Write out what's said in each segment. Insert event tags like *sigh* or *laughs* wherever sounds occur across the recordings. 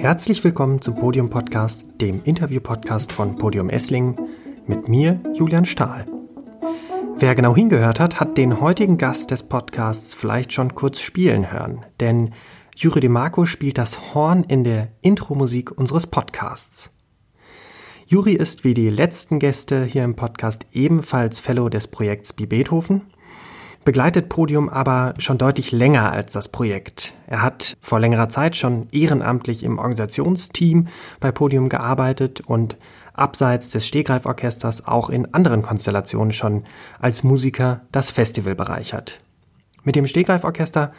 Herzlich willkommen zum Podium Podcast, dem Interview-Podcast von Podium Esslingen, mit mir, Julian Stahl. Wer genau hingehört hat, hat den heutigen Gast des Podcasts vielleicht schon kurz spielen hören, denn Juri DeMarco spielt das Horn in der Intro-Musik unseres Podcasts. Juri ist wie die letzten Gäste hier im Podcast ebenfalls Fellow des Projekts Beethoven begleitet Podium aber schon deutlich länger als das Projekt. Er hat vor längerer Zeit schon ehrenamtlich im Organisationsteam bei Podium gearbeitet und abseits des Stehgreiforchesters auch in anderen Konstellationen schon als Musiker das Festival bereichert. Mit dem Stehgreiforchester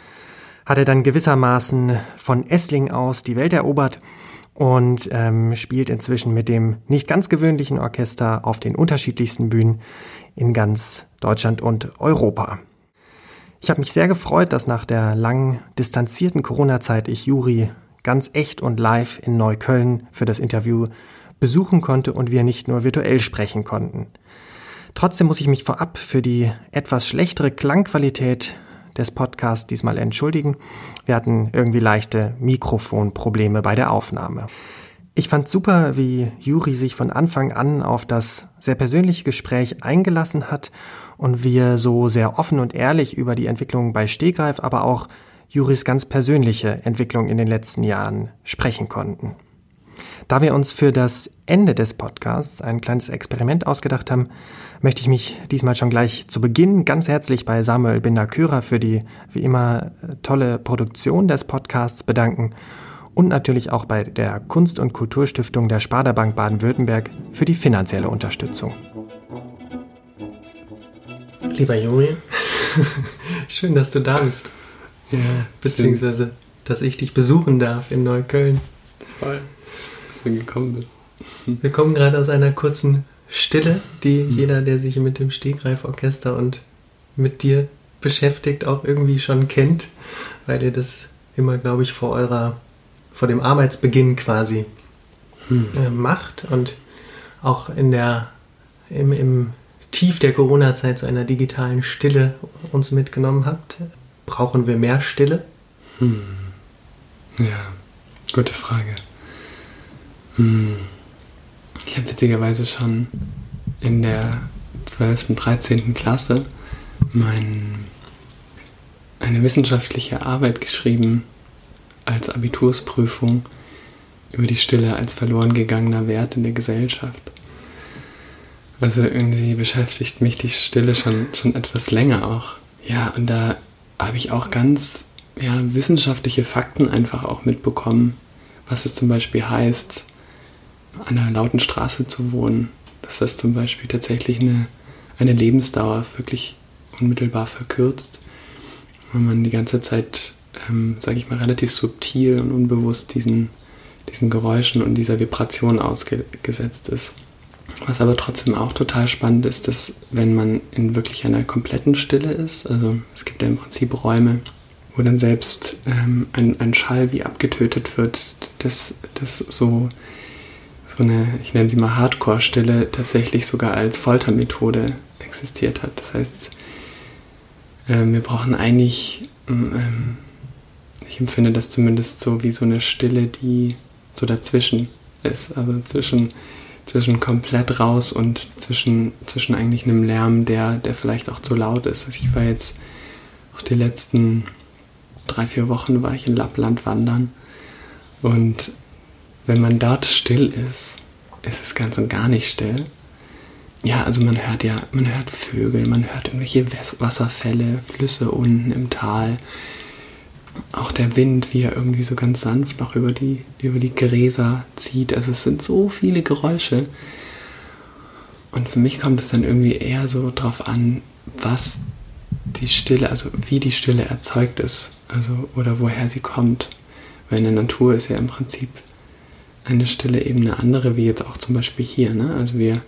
hat er dann gewissermaßen von Essling aus die Welt erobert und ähm, spielt inzwischen mit dem nicht ganz gewöhnlichen Orchester auf den unterschiedlichsten Bühnen in ganz Deutschland und Europa. Ich habe mich sehr gefreut, dass nach der langen distanzierten Corona-Zeit ich Juri ganz echt und live in Neukölln für das Interview besuchen konnte und wir nicht nur virtuell sprechen konnten. Trotzdem muss ich mich vorab für die etwas schlechtere Klangqualität des Podcasts diesmal entschuldigen. Wir hatten irgendwie leichte Mikrofonprobleme bei der Aufnahme. Ich fand super, wie Juri sich von Anfang an auf das sehr persönliche Gespräch eingelassen hat und wir so sehr offen und ehrlich über die Entwicklung bei Stegreif, aber auch Juris ganz persönliche Entwicklung in den letzten Jahren sprechen konnten. Da wir uns für das Ende des Podcasts ein kleines Experiment ausgedacht haben, möchte ich mich diesmal schon gleich zu Beginn ganz herzlich bei Samuel Binder-Körer für die wie immer tolle Produktion des Podcasts bedanken und natürlich auch bei der Kunst- und Kulturstiftung der Sparda-Bank Baden-Württemberg für die finanzielle Unterstützung. Lieber Juri, *laughs* schön, dass du da bist. Ja, beziehungsweise, schön. dass ich dich besuchen darf in Neukölln. Voll, dass du gekommen bist. Wir kommen gerade aus einer kurzen Stille, die mhm. jeder, der sich mit dem Stegreiforchester und mit dir beschäftigt, auch irgendwie schon kennt, weil ihr das immer, glaube ich, vor eurer vor dem Arbeitsbeginn quasi hm. äh, macht und auch in der, im, im Tief der Corona-Zeit zu einer digitalen Stille uns mitgenommen habt. Brauchen wir mehr Stille? Hm. Ja, gute Frage. Hm. Ich habe witzigerweise schon in der 12., 13. Klasse mein, eine wissenschaftliche Arbeit geschrieben als Abitursprüfung über die Stille als verloren gegangener Wert in der Gesellschaft. Also irgendwie beschäftigt mich die Stille schon, schon etwas länger auch. Ja, und da habe ich auch ganz ja, wissenschaftliche Fakten einfach auch mitbekommen, was es zum Beispiel heißt, an einer lauten Straße zu wohnen. Dass das zum Beispiel tatsächlich eine, eine Lebensdauer wirklich unmittelbar verkürzt, wenn man die ganze Zeit ähm, sage ich mal, relativ subtil und unbewusst diesen, diesen Geräuschen und dieser Vibration ausgesetzt ist. Was aber trotzdem auch total spannend ist, dass wenn man in wirklich einer kompletten Stille ist, also es gibt ja im Prinzip Räume, wo dann selbst ähm, ein, ein Schall wie abgetötet wird, dass das so, so eine, ich nenne sie mal Hardcore-Stille, tatsächlich sogar als Foltermethode existiert hat. Das heißt, äh, wir brauchen eigentlich ähm, ich empfinde das zumindest so wie so eine Stille, die so dazwischen ist. Also zwischen, zwischen komplett raus und zwischen, zwischen eigentlich einem Lärm, der, der vielleicht auch zu laut ist. Also ich war jetzt auch die letzten drei, vier Wochen war ich in Lappland wandern. Und wenn man dort still ist, ist es ganz und gar nicht still. Ja, also man hört ja, man hört Vögel, man hört irgendwelche Wasserfälle, Flüsse unten im Tal auch der Wind, wie er irgendwie so ganz sanft noch über die, über die Gräser zieht. Also es sind so viele Geräusche. Und für mich kommt es dann irgendwie eher so drauf an, was die Stille, also wie die Stille erzeugt ist, also oder woher sie kommt. Weil in der Natur ist ja im Prinzip eine Stille eben eine andere, wie jetzt auch zum Beispiel hier. Ne? Also wir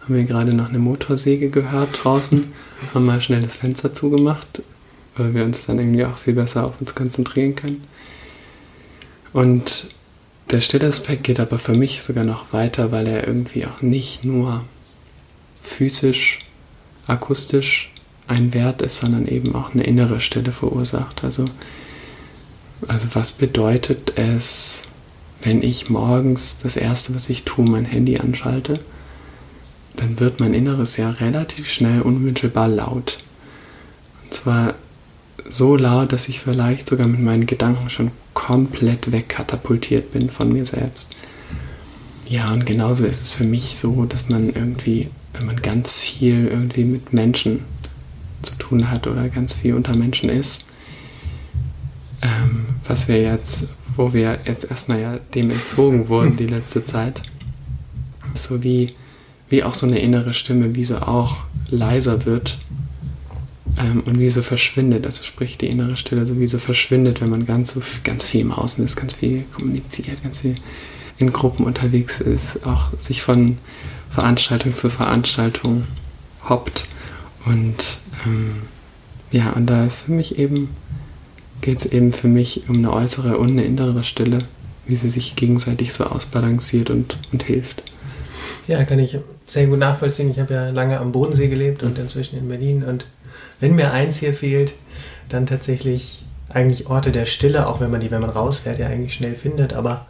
haben ja gerade noch eine Motorsäge gehört draußen, haben mal schnell das Fenster zugemacht, weil wir uns dann irgendwie auch viel besser auf uns konzentrieren können. Und der Stillaspekt geht aber für mich sogar noch weiter, weil er irgendwie auch nicht nur physisch, akustisch ein Wert ist, sondern eben auch eine innere Stille verursacht. Also, also was bedeutet es, wenn ich morgens das Erste, was ich tue, mein Handy anschalte, dann wird mein Inneres ja relativ schnell unmittelbar laut. Und zwar so laut, dass ich vielleicht sogar mit meinen Gedanken schon komplett wegkatapultiert bin von mir selbst. Ja, und genauso ist es für mich so, dass man irgendwie, wenn man ganz viel irgendwie mit Menschen zu tun hat oder ganz viel unter Menschen ist, ähm, was wir jetzt, wo wir jetzt erstmal ja dem entzogen wurden die letzte Zeit, so wie, wie auch so eine innere Stimme, wie sie auch leiser wird ähm, und wie sie verschwindet, also sprich die innere Stille, so wie sie verschwindet, wenn man ganz, so, ganz viel im Außen ist, ganz viel kommuniziert, ganz viel in Gruppen unterwegs ist, auch sich von Veranstaltung zu Veranstaltung hoppt und ähm, ja, und da ist für mich eben, geht es eben für mich um eine äußere und eine innere Stille, wie sie sich gegenseitig so ausbalanciert und, und hilft. Ja, kann ich sehr gut nachvollziehen. Ich habe ja lange am Bodensee gelebt und inzwischen in Berlin. Und wenn mir eins hier fehlt, dann tatsächlich eigentlich Orte der Stille, auch wenn man die, wenn man rausfährt, ja eigentlich schnell findet, aber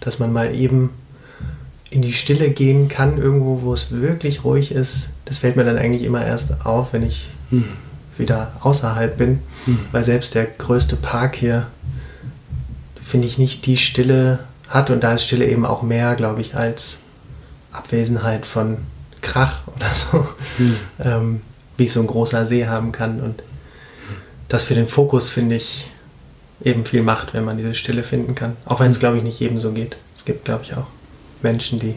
dass man mal eben in die Stille gehen kann, irgendwo, wo es wirklich ruhig ist, das fällt mir dann eigentlich immer erst auf, wenn ich hm. wieder außerhalb bin, hm. weil selbst der größte Park hier, finde ich, nicht die Stille hat und da ist Stille eben auch mehr, glaube ich, als Abwesenheit von Krach oder so, hm. ähm, wie es so ein großer See haben kann und das für den Fokus, finde ich, eben viel macht, wenn man diese Stille finden kann. Auch wenn es, glaube ich, nicht jedem so geht. Es gibt, glaube ich, auch Menschen, die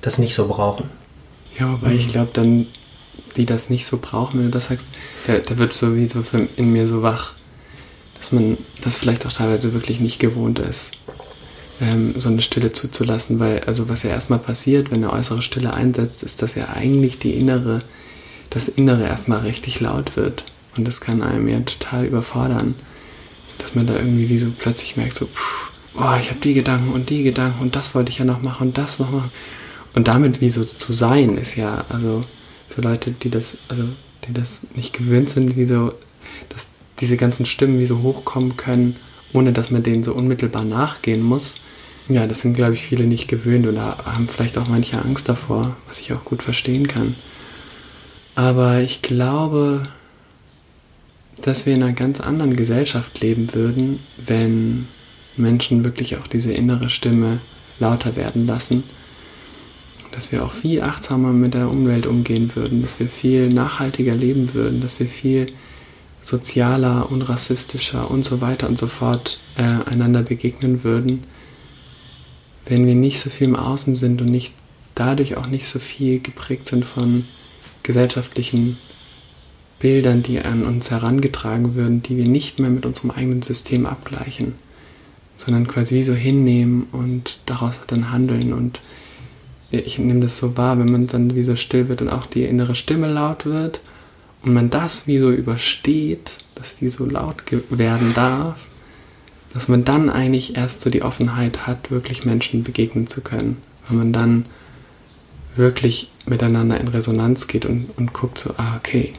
das nicht so brauchen. Ja, weil mhm. ich glaube, dann, die das nicht so brauchen, wenn du das sagst, da, da wird sowieso in mir so wach, dass man das vielleicht auch teilweise wirklich nicht gewohnt ist, ähm, so eine Stille zuzulassen, weil, also was ja erstmal passiert, wenn eine äußere Stille einsetzt, ist, dass ja eigentlich die innere, das Innere erstmal richtig laut wird. Und das kann einem ja total überfordern. Dass man da irgendwie wie so plötzlich merkt, so, pff, oh, ich habe die Gedanken und die Gedanken und das wollte ich ja noch machen und das noch machen. Und damit wie so zu sein, ist ja, also für Leute, die das, also die das nicht gewöhnt sind, wie so, dass diese ganzen Stimmen wie so hochkommen können, ohne dass man denen so unmittelbar nachgehen muss. Ja, das sind, glaube ich, viele nicht gewöhnt oder haben vielleicht auch manche Angst davor, was ich auch gut verstehen kann. Aber ich glaube, dass wir in einer ganz anderen Gesellschaft leben würden, wenn Menschen wirklich auch diese innere Stimme lauter werden lassen. Dass wir auch viel achtsamer mit der Umwelt umgehen würden, dass wir viel nachhaltiger leben würden, dass wir viel sozialer und rassistischer und so weiter und so fort äh, einander begegnen würden, wenn wir nicht so viel im Außen sind und nicht dadurch auch nicht so viel geprägt sind von gesellschaftlichen Bildern, die an uns herangetragen würden, die wir nicht mehr mit unserem eigenen System abgleichen sondern quasi so hinnehmen und daraus dann handeln. Und ich nehme das so wahr, wenn man dann wie so still wird und auch die innere Stimme laut wird und man das wie so übersteht, dass die so laut werden darf, dass man dann eigentlich erst so die Offenheit hat, wirklich Menschen begegnen zu können. Wenn man dann wirklich miteinander in Resonanz geht und, und guckt so, ah, okay,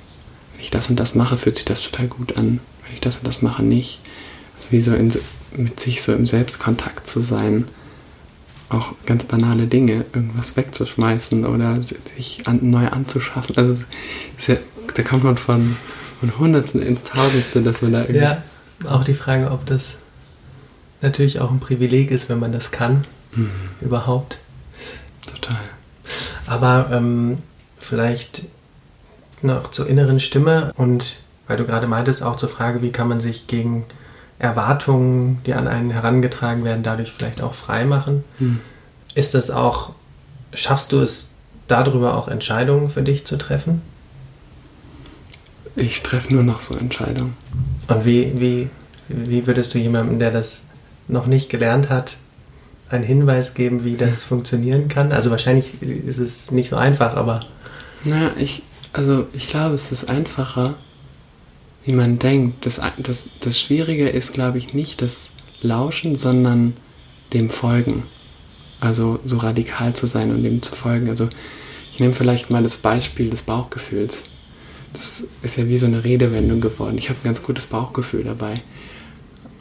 wenn ich das und das mache, fühlt sich das total gut an. Wenn ich das und das mache, nicht. Also wie so in, mit sich so im Selbstkontakt zu sein. Auch ganz banale Dinge, irgendwas wegzuschmeißen oder sich an, neu anzuschaffen. Also ja, da kommt man von, von Hundertsten ins Tausendste, dass man da irgendwie. Ja, auch die Frage, ob das natürlich auch ein Privileg ist, wenn man das kann. Mhm. Überhaupt. Total. Aber ähm, vielleicht noch zur inneren Stimme und weil du gerade meintest, auch zur Frage, wie kann man sich gegen Erwartungen, die an einen herangetragen werden, dadurch vielleicht auch frei machen. Hm. Ist das auch, schaffst du es darüber auch Entscheidungen für dich zu treffen? Ich treffe nur noch so Entscheidungen. Und wie, wie, wie würdest du jemandem, der das noch nicht gelernt hat, einen Hinweis geben, wie das funktionieren kann? Also wahrscheinlich ist es nicht so einfach, aber. Naja, ich, also ich glaube, es ist einfacher, wie man denkt. Das, das, das Schwierige ist, glaube ich, nicht das Lauschen, sondern dem Folgen. Also so radikal zu sein und dem zu folgen. Also ich nehme vielleicht mal das Beispiel des Bauchgefühls. Das ist ja wie so eine Redewendung geworden. Ich habe ein ganz gutes Bauchgefühl dabei.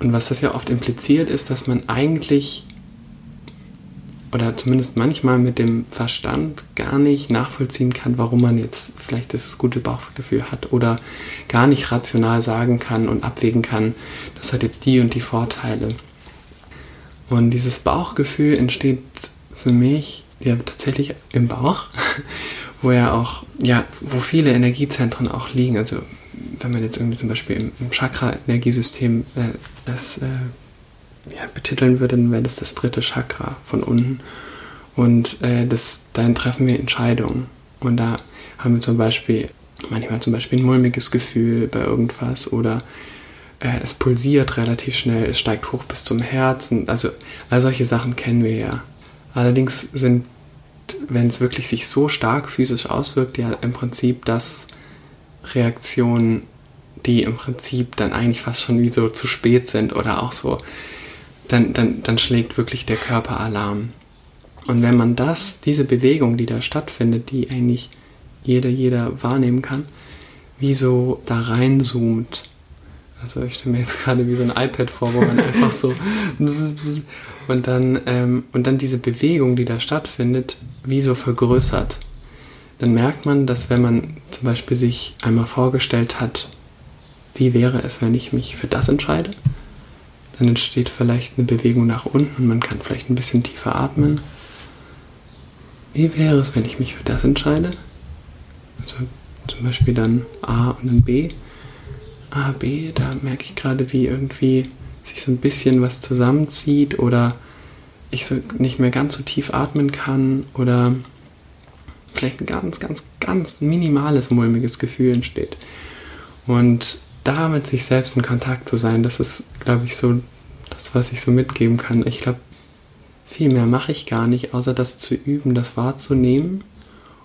Und was das ja oft impliziert, ist, dass man eigentlich oder zumindest manchmal mit dem Verstand gar nicht nachvollziehen kann, warum man jetzt vielleicht dieses gute Bauchgefühl hat oder gar nicht rational sagen kann und abwägen kann, das hat jetzt die und die Vorteile. Und dieses Bauchgefühl entsteht für mich ja tatsächlich im Bauch, *laughs* wo ja auch, ja, wo viele Energiezentren auch liegen. Also wenn man jetzt irgendwie zum Beispiel im, Chakra-Energiesystem äh, das äh, ja, betiteln würde, dann wäre das das dritte Chakra von unten. Und äh, das, dann treffen wir Entscheidungen. Und da haben wir zum Beispiel manchmal zum Beispiel ein mulmiges Gefühl bei irgendwas oder äh, es pulsiert relativ schnell, es steigt hoch bis zum Herzen. Also all solche Sachen kennen wir ja. Allerdings sind, wenn es wirklich sich so stark physisch auswirkt, ja im Prinzip das Reaktionen, die im Prinzip dann eigentlich fast schon wie so zu spät sind oder auch so dann, dann, dann schlägt wirklich der Körper Alarm. Und wenn man das, diese Bewegung, die da stattfindet, die eigentlich jeder, jeder wahrnehmen kann, wie so da reinzoomt. Also ich stelle mir jetzt gerade wie so ein iPad vor, wo man *laughs* einfach so und dann, ähm, und dann diese Bewegung, die da stattfindet, wie so vergrößert. Dann merkt man, dass wenn man zum Beispiel sich einmal vorgestellt hat, wie wäre es, wenn ich mich für das entscheide, dann entsteht vielleicht eine Bewegung nach unten man kann vielleicht ein bisschen tiefer atmen. Wie wäre es, wenn ich mich für das entscheide? Also zum Beispiel dann A und dann B. A, B, da merke ich gerade, wie irgendwie sich so ein bisschen was zusammenzieht oder ich so nicht mehr ganz so tief atmen kann oder vielleicht ein ganz, ganz, ganz minimales mulmiges Gefühl entsteht. Und da mit sich selbst in Kontakt zu sein, das ist, glaube ich, so das, was ich so mitgeben kann. Ich glaube, viel mehr mache ich gar nicht, außer das zu üben, das wahrzunehmen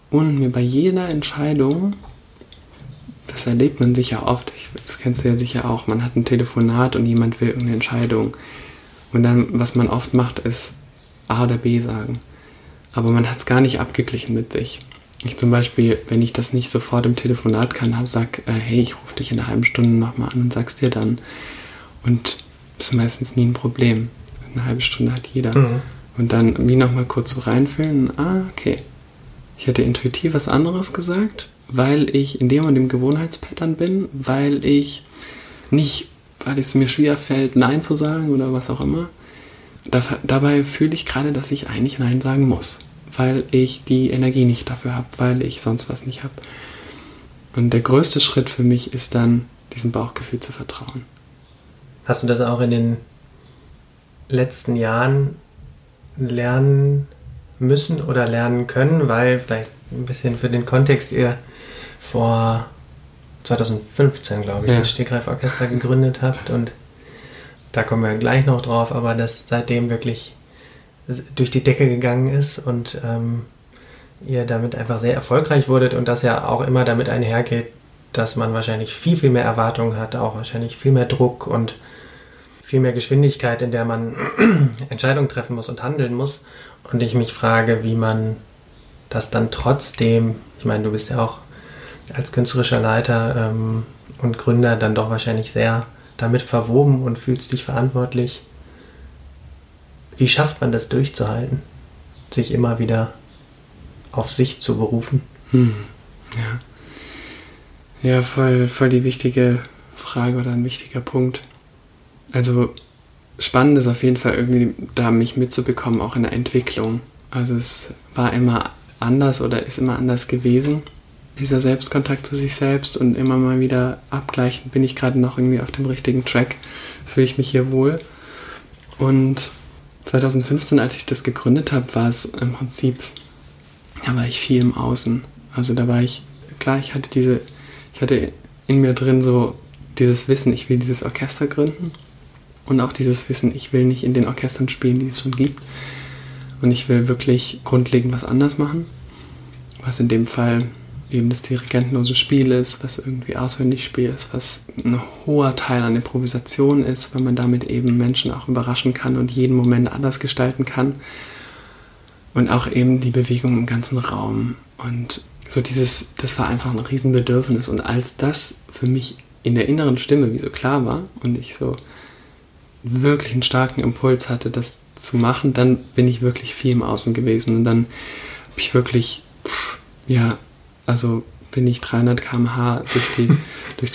und mir bei jeder Entscheidung, das erlebt man sicher oft, das kennst du ja sicher auch, man hat ein Telefonat und jemand will irgendeine Entscheidung. Und dann, was man oft macht, ist A oder B sagen. Aber man hat es gar nicht abgeglichen mit sich. Ich zum Beispiel, wenn ich das nicht sofort im Telefonat kann, sag, äh, hey, ich rufe dich in einer halben Stunde nochmal an und sag's dir dann. Und das ist meistens nie ein Problem. Eine halbe Stunde hat jeder. Mhm. Und dann wie nochmal kurz so reinfühlen, ah, okay. Ich hätte intuitiv was anderes gesagt, weil ich in dem und dem Gewohnheitspattern bin, weil ich nicht, weil es mir schwer fällt, Nein zu sagen oder was auch immer. Da, dabei fühle ich gerade, dass ich eigentlich Nein sagen muss, weil ich die Energie nicht dafür habe, weil ich sonst was nicht habe. Und der größte Schritt für mich ist dann, diesem Bauchgefühl zu vertrauen. Hast du das auch in den letzten Jahren lernen müssen oder lernen können? Weil vielleicht ein bisschen für den Kontext ihr vor 2015, glaube ich, ja. das Stegreiforchester gegründet habt und da kommen wir gleich noch drauf, aber das seitdem wirklich durch die Decke gegangen ist und ähm, ihr damit einfach sehr erfolgreich wurdet und das ja auch immer damit einhergeht, dass man wahrscheinlich viel, viel mehr Erwartungen hat, auch wahrscheinlich viel mehr Druck und viel mehr Geschwindigkeit, in der man *clears throat* Entscheidungen treffen muss und handeln muss. Und ich mich frage, wie man das dann trotzdem, ich meine, du bist ja auch als künstlerischer Leiter ähm, und Gründer dann doch wahrscheinlich sehr damit verwoben und fühlst dich verantwortlich. Wie schafft man das durchzuhalten, sich immer wieder auf sich zu berufen? Hm. Ja. Ja, voll, voll die wichtige Frage oder ein wichtiger Punkt. Also spannend ist auf jeden Fall irgendwie da mich mitzubekommen, auch in der Entwicklung. Also es war immer anders oder ist immer anders gewesen. Dieser Selbstkontakt zu sich selbst und immer mal wieder abgleichen, bin ich gerade noch irgendwie auf dem richtigen Track, fühle ich mich hier wohl. Und 2015, als ich das gegründet habe, war es im Prinzip, da war ich viel im Außen. Also da war ich, klar, ich hatte diese, ich hatte in mir drin so dieses Wissen, ich will dieses Orchester gründen und auch dieses Wissen, ich will nicht in den Orchestern spielen, die es schon gibt. Und ich will wirklich grundlegend was anders machen. Was in dem Fall eben das dirigentenlose Spiel ist, was irgendwie auswendig Spiel ist, was ein hoher Teil an Improvisation ist, weil man damit eben Menschen auch überraschen kann und jeden Moment anders gestalten kann. Und auch eben die Bewegung im ganzen Raum. Und so dieses, das war einfach ein Riesenbedürfnis. Und als das für mich in der inneren Stimme wie so klar war und ich so wirklich einen starken Impuls hatte, das zu machen, dann bin ich wirklich viel im Außen gewesen und dann habe ich wirklich, ja, also bin ich 300 km/h durch die, *laughs* durch,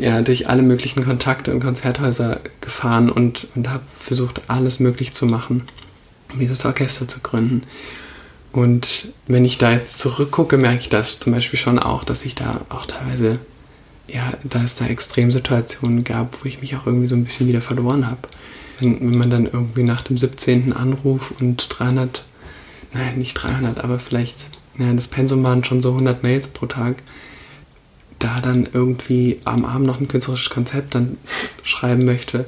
ja, durch alle möglichen Kontakte und Konzerthäuser gefahren und, und habe versucht, alles möglich zu machen, um dieses Orchester zu gründen. Und wenn ich da jetzt zurückgucke, merke ich das zum Beispiel schon auch, dass ich da auch teilweise, ja, da es da Extremsituationen gab, wo ich mich auch irgendwie so ein bisschen wieder verloren habe. Wenn, wenn man dann irgendwie nach dem 17. Anruf und 300, nein, nicht 300, aber vielleicht, ja, das Pensum waren schon so 100 Mails pro Tag, da dann irgendwie am Abend noch ein künstlerisches Konzept dann schreiben möchte,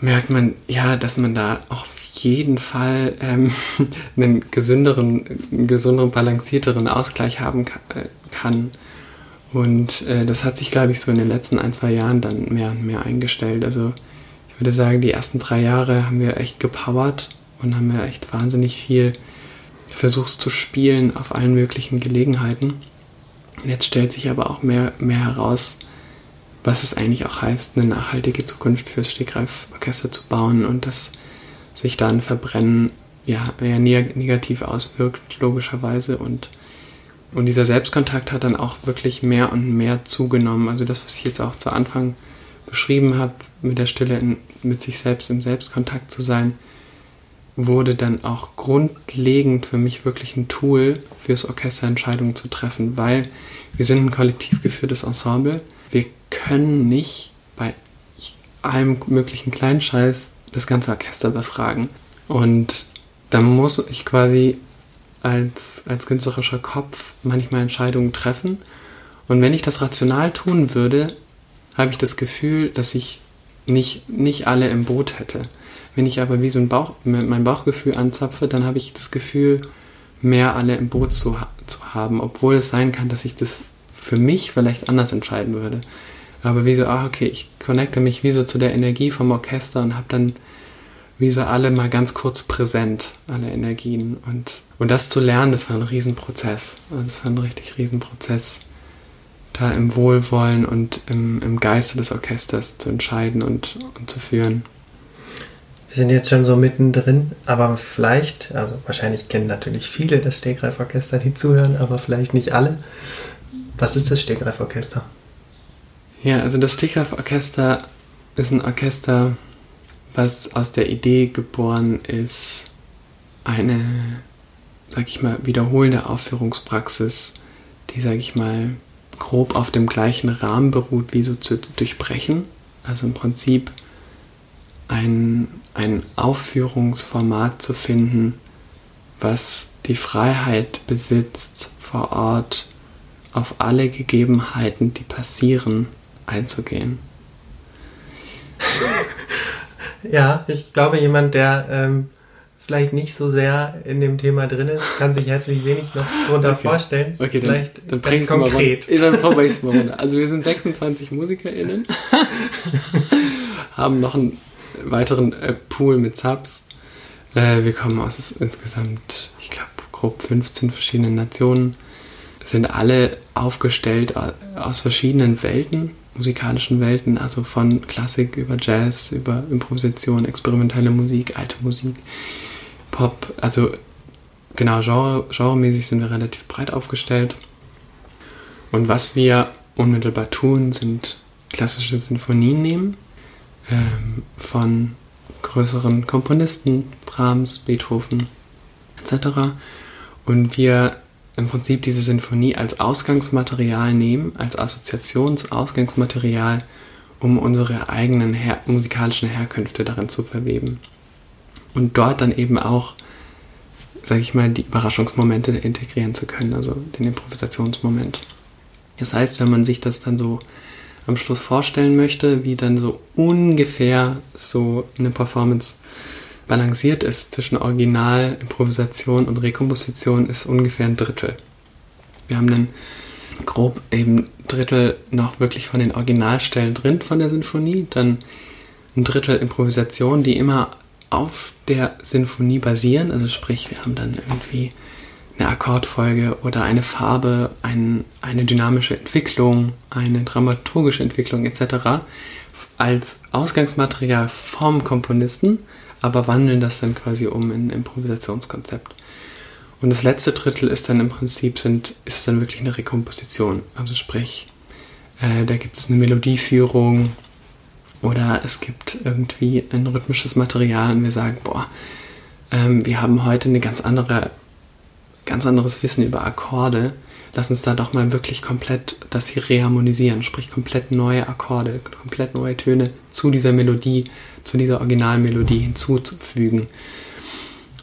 merkt man, ja, dass man da auch jeden Fall ähm, *laughs* einen gesünderen, gesünderen, balancierteren Ausgleich haben äh, kann. Und äh, das hat sich, glaube ich, so in den letzten ein, zwei Jahren dann mehr und mehr eingestellt. Also ich würde sagen, die ersten drei Jahre haben wir echt gepowert und haben wir echt wahnsinnig viel versucht zu spielen auf allen möglichen Gelegenheiten. Jetzt stellt sich aber auch mehr, mehr heraus, was es eigentlich auch heißt, eine nachhaltige Zukunft fürs Stegreiforchester zu bauen und das sich dann Verbrennen ja eher negativ auswirkt, logischerweise. Und, und dieser Selbstkontakt hat dann auch wirklich mehr und mehr zugenommen. Also das, was ich jetzt auch zu Anfang beschrieben habe, mit der Stille in, mit sich selbst im Selbstkontakt zu sein, wurde dann auch grundlegend für mich wirklich ein Tool fürs Orchester Entscheidungen zu treffen, weil wir sind ein kollektiv geführtes Ensemble. Wir können nicht bei allem möglichen kleinen Scheiß das ganze Orchester befragen. Und da muss ich quasi als, als künstlerischer Kopf manchmal Entscheidungen treffen. Und wenn ich das rational tun würde, habe ich das Gefühl, dass ich nicht, nicht alle im Boot hätte. Wenn ich aber wie so ein Bauch, mein Bauchgefühl anzapfe, dann habe ich das Gefühl, mehr alle im Boot zu, zu haben, obwohl es sein kann, dass ich das für mich vielleicht anders entscheiden würde. Aber wie so, ah, okay, ich connecte mich wie so zu der Energie vom Orchester und habe dann wie so alle mal ganz kurz präsent, alle Energien. Und, und das zu lernen, das war ein Riesenprozess. Das war ein richtig Riesenprozess, da im Wohlwollen und im, im Geiste des Orchesters zu entscheiden und, und zu führen. Wir sind jetzt schon so mittendrin, aber vielleicht, also wahrscheinlich kennen natürlich viele das Stegreiforchester, die zuhören, aber vielleicht nicht alle. Was ist das Stegreiforchester? Ja, also das Stegreiforchester ist ein Orchester, was aus der Idee geboren ist, eine, sag ich mal, wiederholende Aufführungspraxis, die, sag ich mal, grob auf dem gleichen Rahmen beruht, wie so zu durchbrechen. Also im Prinzip ein, ein Aufführungsformat zu finden, was die Freiheit besitzt, vor Ort auf alle Gegebenheiten, die passieren, einzugehen. *laughs* Ja, ich glaube, jemand, der ähm, vielleicht nicht so sehr in dem Thema drin ist, kann sich herzlich wenig noch darunter okay. vorstellen. Okay, vielleicht dann, dann bringst konkret. Mal. Dann probiere ich es mal runter. Also wir sind 26 MusikerInnen, *laughs* haben noch einen weiteren äh, Pool mit Subs. Äh, wir kommen aus insgesamt, ich glaube, grob 15 verschiedenen Nationen. Sind alle aufgestellt aus verschiedenen Welten musikalischen Welten, also von Klassik über Jazz, über Improvisation, experimentelle Musik, alte Musik, Pop, also genau, genre, genremäßig sind wir relativ breit aufgestellt. Und was wir unmittelbar tun, sind klassische Sinfonien nehmen ähm, von größeren Komponisten, Brahms, Beethoven etc. Und wir im Prinzip diese Sinfonie als Ausgangsmaterial nehmen, als Assoziationsausgangsmaterial, um unsere eigenen her musikalischen Herkünfte darin zu verweben. Und dort dann eben auch, sage ich mal, die Überraschungsmomente integrieren zu können, also den Improvisationsmoment. Das heißt, wenn man sich das dann so am Schluss vorstellen möchte, wie dann so ungefähr so eine Performance balanciert ist zwischen Original, Improvisation und Rekomposition, ist ungefähr ein Drittel. Wir haben dann grob eben Drittel noch wirklich von den Originalstellen drin von der Sinfonie, dann ein Drittel Improvisation, die immer auf der Sinfonie basieren, also sprich, wir haben dann irgendwie eine Akkordfolge oder eine Farbe, ein, eine dynamische Entwicklung, eine dramaturgische Entwicklung etc. als Ausgangsmaterial vom Komponisten, aber wandeln das dann quasi um in ein Improvisationskonzept. Und das letzte Drittel ist dann im Prinzip sind, ist dann wirklich eine Rekomposition. Also sprich, äh, da gibt es eine Melodieführung oder es gibt irgendwie ein rhythmisches Material und wir sagen, boah, ähm, wir haben heute eine ganz andere ganz anderes Wissen über Akkorde. Lass uns da doch mal wirklich komplett das hier reharmonisieren, sprich komplett neue Akkorde, komplett neue Töne zu dieser Melodie, zu dieser Originalmelodie hinzuzufügen.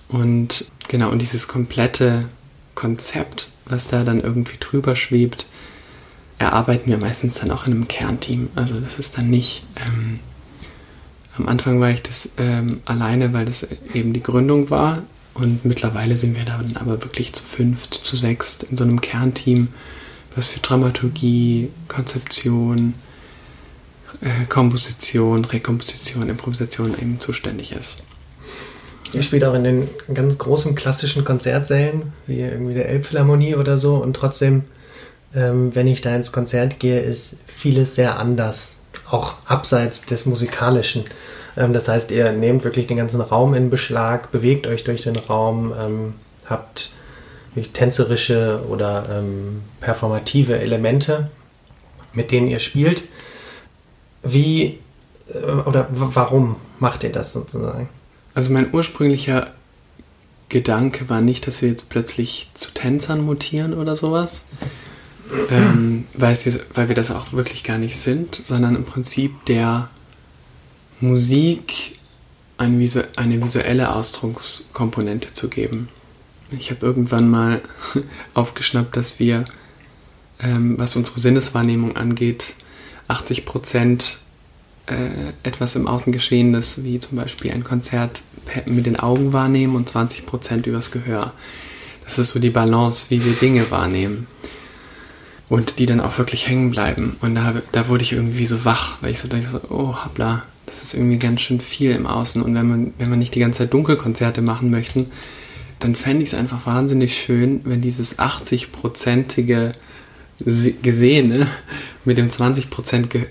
Und genau, und dieses komplette Konzept, was da dann irgendwie drüber schwebt, erarbeiten wir meistens dann auch in einem Kernteam. Also das ist dann nicht, ähm, am Anfang war ich das ähm, alleine, weil das eben die Gründung war. Und mittlerweile sind wir dann aber wirklich zu fünft, zu sechst in so einem Kernteam, was für Dramaturgie, Konzeption, äh, Komposition, Rekomposition, Improvisation eben zuständig ist. Ihr spielt auch in den ganz großen klassischen Konzertsälen, wie irgendwie der Elbphilharmonie oder so, und trotzdem, ähm, wenn ich da ins Konzert gehe, ist vieles sehr anders, auch abseits des Musikalischen. Ähm, das heißt, ihr nehmt wirklich den ganzen Raum in Beschlag, bewegt euch durch den Raum, ähm, habt tänzerische oder ähm, performative Elemente, mit denen ihr spielt. Wie äh, oder warum macht ihr das sozusagen? Also mein ursprünglicher Gedanke war nicht, dass wir jetzt plötzlich zu Tänzern mutieren oder sowas, ähm, weil, wir, weil wir das auch wirklich gar nicht sind, sondern im Prinzip der Musik eine, visu eine visuelle Ausdruckskomponente zu geben. Ich habe irgendwann mal *laughs* aufgeschnappt, dass wir, ähm, was unsere Sinneswahrnehmung angeht, 80 Prozent äh, etwas im Außen Geschehenes, wie zum Beispiel ein Konzert mit den Augen wahrnehmen und 20 Prozent übers Gehör. Das ist so die Balance, wie wir Dinge wahrnehmen. Und die dann auch wirklich hängen bleiben. Und da, da wurde ich irgendwie so wach, weil ich so dachte, oh, habla, das ist irgendwie ganz schön viel im Außen. Und wenn man, wenn man nicht die ganze Zeit Dunkelkonzerte machen möchte, dann fände ich es einfach wahnsinnig schön, wenn dieses 80-prozentige Gesehene mit dem 20%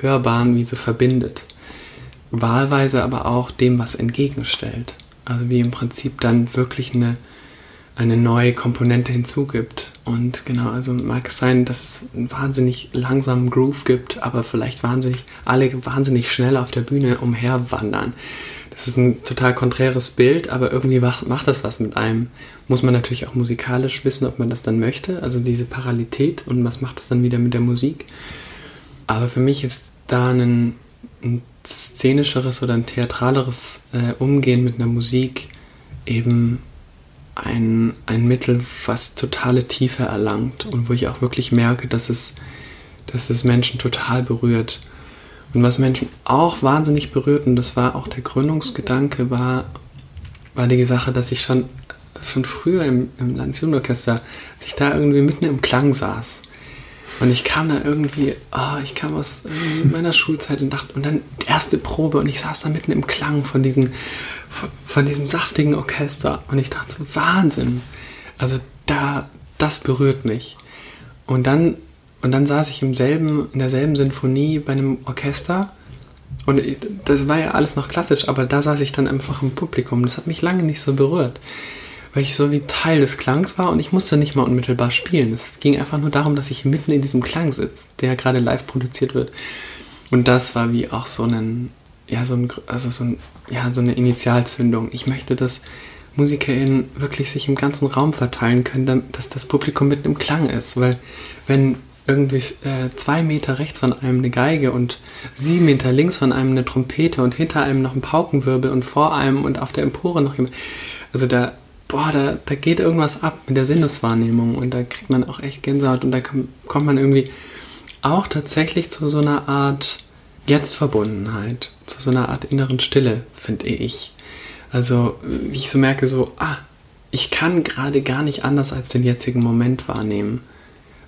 Hörbaren wie so verbindet. Wahlweise aber auch dem, was entgegenstellt. Also wie im Prinzip dann wirklich eine eine neue Komponente hinzugibt. Und genau, also mag es sein, dass es einen wahnsinnig langsamen Groove gibt, aber vielleicht wahnsinnig, alle wahnsinnig schnell auf der Bühne umherwandern. Das ist ein total konträres Bild, aber irgendwie macht, macht das was mit einem. Muss man natürlich auch musikalisch wissen, ob man das dann möchte, also diese Parallelität und was macht es dann wieder mit der Musik. Aber für mich ist da ein, ein szenischeres oder ein theatraleres äh, Umgehen mit einer Musik eben ein, ein Mittel, was totale Tiefe erlangt und wo ich auch wirklich merke, dass es, dass es Menschen total berührt. Und was Menschen auch wahnsinnig berührt, und das war auch der Gründungsgedanke, war, war die Sache, dass ich schon, schon früher im, im Landesjugendorchester, als ich da irgendwie mitten im Klang saß, und ich kam da irgendwie, oh, ich kam aus meiner Schulzeit und dachte, und dann die erste Probe und ich saß da mitten im Klang von diesem, von diesem saftigen Orchester und ich dachte so, Wahnsinn. Also da, das berührt mich. Und dann, und dann saß ich im selben, in derselben Sinfonie bei einem Orchester und das war ja alles noch klassisch, aber da saß ich dann einfach im Publikum. Das hat mich lange nicht so berührt weil ich so wie Teil des Klangs war und ich musste nicht mal unmittelbar spielen. Es ging einfach nur darum, dass ich mitten in diesem Klang sitze, der gerade live produziert wird. Und das war wie auch so ein, ja, so ein, also so ein, ja, so eine Initialzündung. Ich möchte, dass MusikerInnen wirklich sich im ganzen Raum verteilen können, dass das Publikum mitten im Klang ist. Weil wenn irgendwie äh, zwei Meter rechts von einem eine Geige und sieben Meter links von einem eine Trompete und hinter einem noch ein Paukenwirbel und vor einem und auf der Empore noch jemand. Also da, boah, da, da geht irgendwas ab mit der Sinneswahrnehmung und da kriegt man auch echt Gänsehaut und da kommt man irgendwie auch tatsächlich zu so einer Art Jetzt-Verbundenheit, zu so einer Art inneren Stille, finde ich. Also, wie ich so merke, so, ah, ich kann gerade gar nicht anders als den jetzigen Moment wahrnehmen.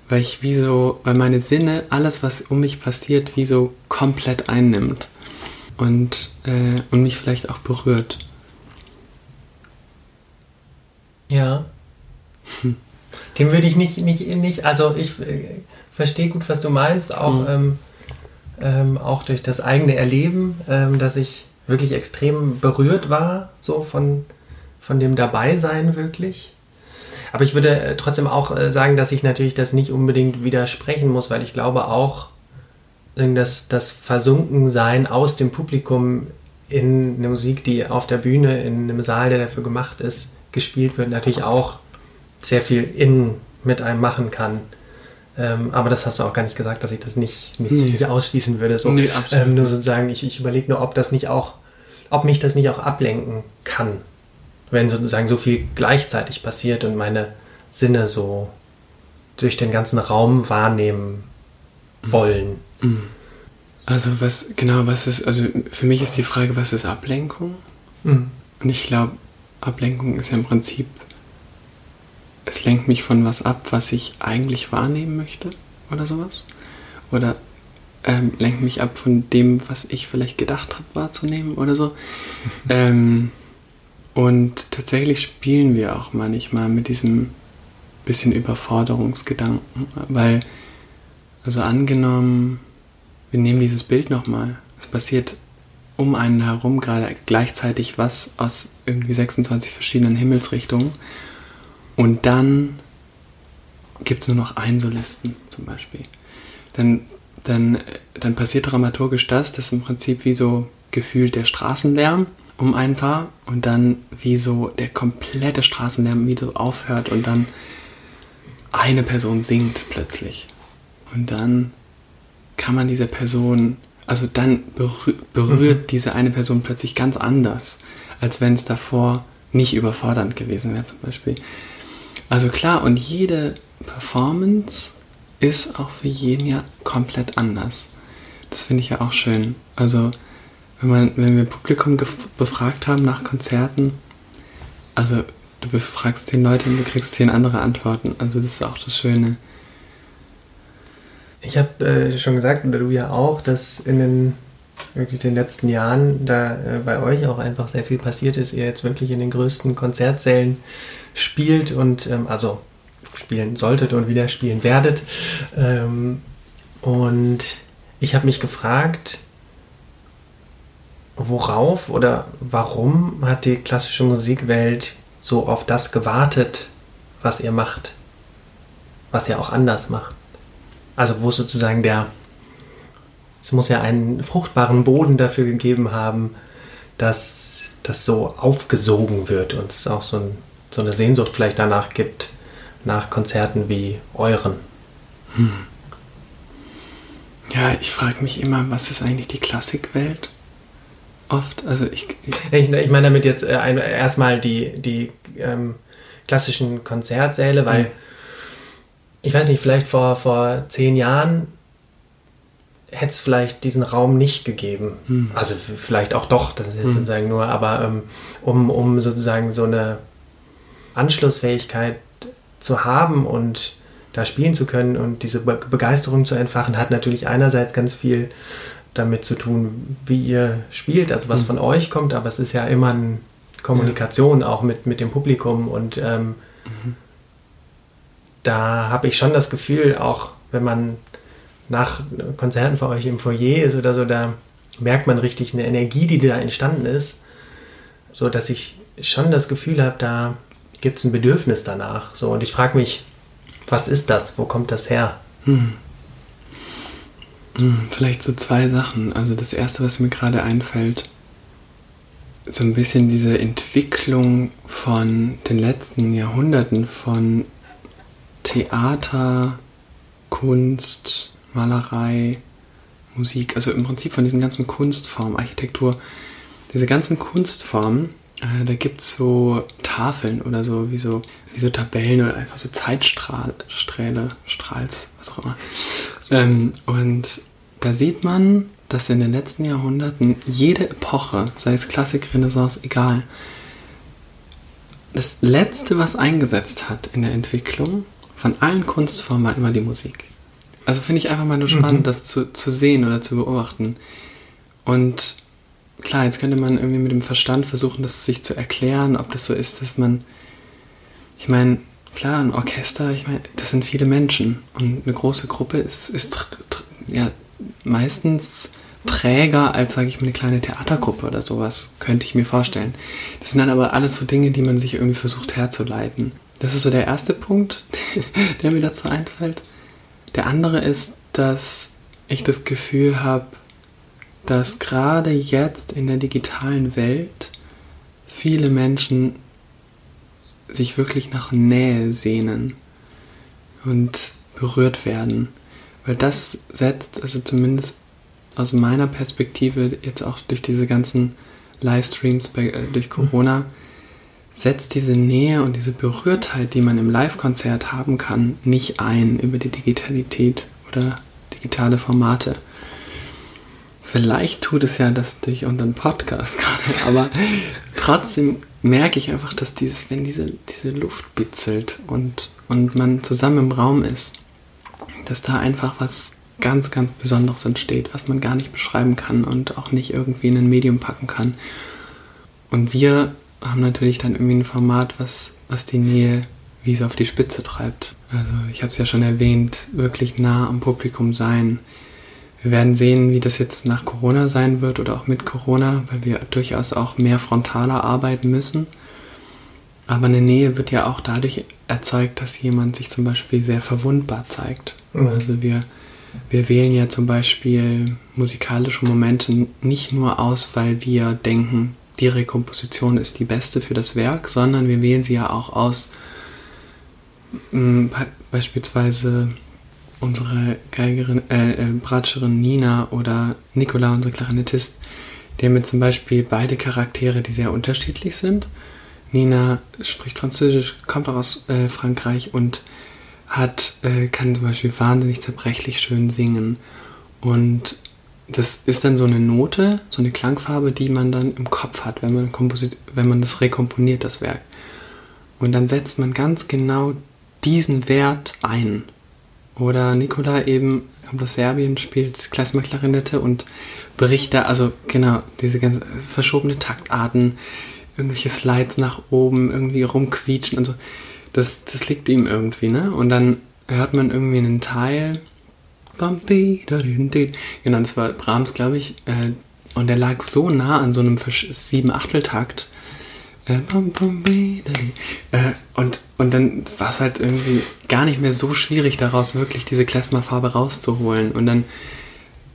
Weil ich wie so, weil meine Sinne, alles, was um mich passiert, wie so komplett einnimmt. Und, äh, und mich vielleicht auch berührt. Ja. Dem würde ich nicht, nicht, nicht, also ich äh, verstehe gut, was du meinst, auch, mhm. ähm, ähm, auch durch das eigene Erleben, ähm, dass ich wirklich extrem berührt war, so von, von dem Dabeisein wirklich. Aber ich würde äh, trotzdem auch äh, sagen, dass ich natürlich das nicht unbedingt widersprechen muss, weil ich glaube auch, dass das Versunkensein aus dem Publikum in eine Musik, die auf der Bühne, in einem Saal, der dafür gemacht ist, gespielt wird, natürlich auch sehr viel in mit einem machen kann. Ähm, aber das hast du auch gar nicht gesagt, dass ich das nicht, nicht, nee. nicht ausschließen würde. So, nee, ähm, nur sozusagen, ich, ich überlege nur, ob das nicht auch, ob mich das nicht auch ablenken kann, wenn sozusagen so viel gleichzeitig passiert und meine Sinne so durch den ganzen Raum wahrnehmen wollen. Mhm. Also was, genau, was ist, also für mich ist die Frage, was ist Ablenkung? Mhm. Und ich glaube, Ablenkung ist ja im Prinzip, es lenkt mich von was ab, was ich eigentlich wahrnehmen möchte oder sowas. Oder ähm, lenkt mich ab von dem, was ich vielleicht gedacht habe wahrzunehmen oder so. *laughs* ähm, und tatsächlich spielen wir auch manchmal mit diesem bisschen Überforderungsgedanken, weil, also angenommen, wir nehmen dieses Bild nochmal, es passiert um einen herum gerade gleichzeitig was aus irgendwie 26 verschiedenen Himmelsrichtungen und dann gibt es nur noch einen Solisten zum Beispiel. Dann, dann, dann passiert dramaturgisch das, dass im Prinzip wie so gefühlt der Straßenlärm um ein paar und dann wie so der komplette Straßenlärm wieder aufhört und dann eine Person singt plötzlich. Und dann kann man diese Person, also dann berührt mhm. diese eine Person plötzlich ganz anders, als wenn es davor nicht überfordernd gewesen wäre zum Beispiel. Also klar, und jede Performance ist auch für jeden ja komplett anders. Das finde ich ja auch schön. Also wenn, man, wenn wir Publikum befragt haben nach Konzerten, also du befragst zehn Leute und du kriegst zehn andere Antworten. Also das ist auch das Schöne. Ich habe äh, schon gesagt, oder du ja auch, dass in den wirklich den letzten Jahren da äh, bei euch auch einfach sehr viel passiert ist. Ihr jetzt wirklich in den größten Konzertsälen spielt und ähm, also spielen solltet und wieder spielen werdet. Ähm, und ich habe mich gefragt, worauf oder warum hat die klassische Musikwelt so auf das gewartet, was ihr macht, was ihr auch anders macht? Also wo sozusagen der, es muss ja einen fruchtbaren Boden dafür gegeben haben, dass das so aufgesogen wird und es auch so, ein, so eine Sehnsucht vielleicht danach gibt, nach Konzerten wie euren. Hm. Ja, ich frage mich immer, was ist eigentlich die Klassikwelt? Oft, also ich. Ich, ich meine damit jetzt äh, erstmal die, die ähm, klassischen Konzertsäle, weil mhm. Ich weiß nicht, vielleicht vor, vor zehn Jahren hätte es vielleicht diesen Raum nicht gegeben. Mhm. Also vielleicht auch doch, das ist jetzt mhm. sozusagen nur, aber ähm, um, um sozusagen so eine Anschlussfähigkeit zu haben und da spielen zu können und diese Be Begeisterung zu entfachen, hat natürlich einerseits ganz viel damit zu tun, wie ihr spielt, also was mhm. von euch kommt, aber es ist ja immer eine Kommunikation ja. auch mit, mit dem Publikum und ähm, mhm. Da habe ich schon das Gefühl, auch wenn man nach Konzerten für euch im Foyer ist oder so, da merkt man richtig eine Energie, die da entstanden ist, so dass ich schon das Gefühl habe, da gibt es ein Bedürfnis danach. So und ich frage mich, was ist das? Wo kommt das her? Mhm. Hm, vielleicht so zwei Sachen. Also das erste, was mir gerade einfällt, so ein bisschen diese Entwicklung von den letzten Jahrhunderten von Theater, Kunst, Malerei, Musik, also im Prinzip von diesen ganzen Kunstformen, Architektur, diese ganzen Kunstformen, äh, da gibt es so Tafeln oder so wie, so, wie so Tabellen oder einfach so Zeitsträhle, Strahls, was auch immer. Ähm, und da sieht man, dass in den letzten Jahrhunderten jede Epoche, sei es Klassik, Renaissance, egal, das Letzte, was eingesetzt hat in der Entwicklung von allen Kunstformen, war immer die Musik. Also finde ich einfach mal nur spannend, mhm. das zu, zu sehen oder zu beobachten. Und klar, jetzt könnte man irgendwie mit dem Verstand versuchen, das sich zu erklären, ob das so ist, dass man, ich meine, klar, ein Orchester, ich meine, das sind viele Menschen und eine große Gruppe ist, ist ja meistens träger als, sage ich mal, eine kleine Theatergruppe oder sowas, könnte ich mir vorstellen. Das sind dann aber alles so Dinge, die man sich irgendwie versucht herzuleiten. Das ist so der erste Punkt, *laughs* der mir dazu einfällt. Der andere ist, dass ich das Gefühl habe, dass gerade jetzt in der digitalen Welt viele Menschen sich wirklich nach Nähe sehnen und berührt werden. Weil das setzt, also zumindest aus meiner Perspektive, jetzt auch durch diese ganzen Livestreams bei, äh, durch Corona, setzt diese Nähe und diese Berührtheit, die man im Live-Konzert haben kann, nicht ein über die Digitalität oder digitale Formate. Vielleicht tut es ja das durch unseren Podcast *laughs* gerade, aber trotzdem merke ich einfach, dass dieses, wenn diese, diese Luft bitzelt und, und man zusammen im Raum ist, dass da einfach was ganz, ganz Besonderes entsteht, was man gar nicht beschreiben kann und auch nicht irgendwie in ein Medium packen kann. Und wir haben natürlich dann irgendwie ein Format, was, was die Nähe wie so auf die Spitze treibt. Also ich habe es ja schon erwähnt, wirklich nah am Publikum sein. Wir werden sehen, wie das jetzt nach Corona sein wird oder auch mit Corona, weil wir durchaus auch mehr frontaler arbeiten müssen. Aber eine Nähe wird ja auch dadurch erzeugt, dass jemand sich zum Beispiel sehr verwundbar zeigt. Mhm. Also wir wir wählen ja zum Beispiel musikalische Momente nicht nur aus, weil wir denken, die Rekomposition ist die beste für das Werk, sondern wir wählen sie ja auch aus, beispielsweise unsere Geigerin, äh, äh, Bratscherin Nina oder Nicola, unser Klarinettist, der mit zum Beispiel beide Charaktere, die sehr unterschiedlich sind. Nina spricht Französisch, kommt auch aus äh, Frankreich und hat, äh, kann zum Beispiel wahnsinnig zerbrechlich schön singen. Und das ist dann so eine Note, so eine Klangfarbe, die man dann im Kopf hat, wenn man, Komposit wenn man das rekomponiert, das Werk. Und dann setzt man ganz genau diesen Wert ein. Oder Nikola eben kommt aus Serbien, spielt Klezmer-Klarinette und bricht da, also genau, diese ganz verschobene Taktarten, irgendwelche Slides nach oben, irgendwie rumquietschen und so das, das liegt ihm irgendwie, ne? Und dann hört man irgendwie einen Teil. Genau, das war Brahms, glaube ich. Äh, und der lag so nah an so einem Sieben-Achtel-Takt. Äh, äh, und, und dann war es halt irgendwie gar nicht mehr so schwierig, daraus wirklich diese Klezmer-Farbe rauszuholen. Und dann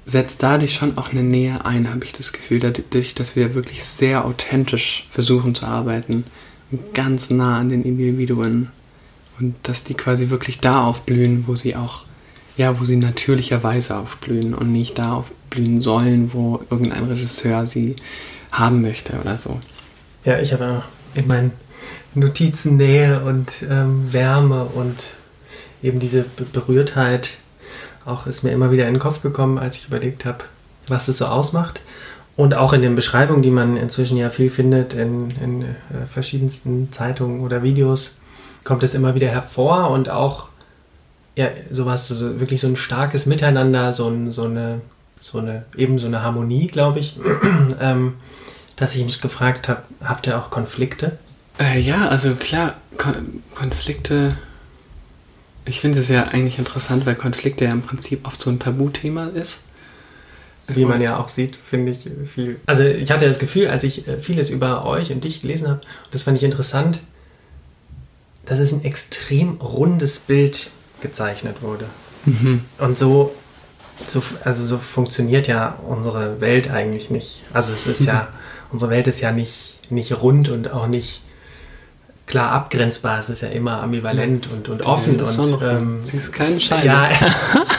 setzt dadurch schon auch eine Nähe ein, habe ich das Gefühl, dadurch, dass wir wirklich sehr authentisch versuchen zu arbeiten ganz nah an den Individuen und dass die quasi wirklich da aufblühen, wo sie auch, ja, wo sie natürlicherweise aufblühen und nicht da aufblühen sollen, wo irgendein Regisseur sie haben möchte oder so. Ja, ich habe in meinen Notizen Nähe und ähm, Wärme und eben diese Berührtheit auch ist mir immer wieder in den Kopf gekommen, als ich überlegt habe, was es so ausmacht. Und auch in den Beschreibungen, die man inzwischen ja viel findet in, in äh, verschiedensten Zeitungen oder Videos, kommt es immer wieder hervor und auch ja, sowas, so, wirklich so ein starkes Miteinander, so, ein, so, eine, so eine, eben so eine Harmonie, glaube ich, *clears throat* ähm, dass ich mich gefragt habe, habt ihr auch Konflikte? Äh, ja, also klar, Kon Konflikte, ich finde es ja eigentlich interessant, weil Konflikte ja im Prinzip oft so ein Tabuthema ist wie man ja auch sieht, finde ich viel. Also ich hatte das Gefühl, als ich äh, vieles über euch und dich gelesen habe, das fand ich interessant, dass es ein extrem rundes Bild gezeichnet wurde. Mhm. Und so, so, also so funktioniert ja unsere Welt eigentlich nicht. Also es ist mhm. ja, unsere Welt ist ja nicht, nicht rund und auch nicht klar abgrenzbar. Es ist ja immer ambivalent und, und offen. Und, ähm, Sie ist keine Scheibe. Ja, *laughs*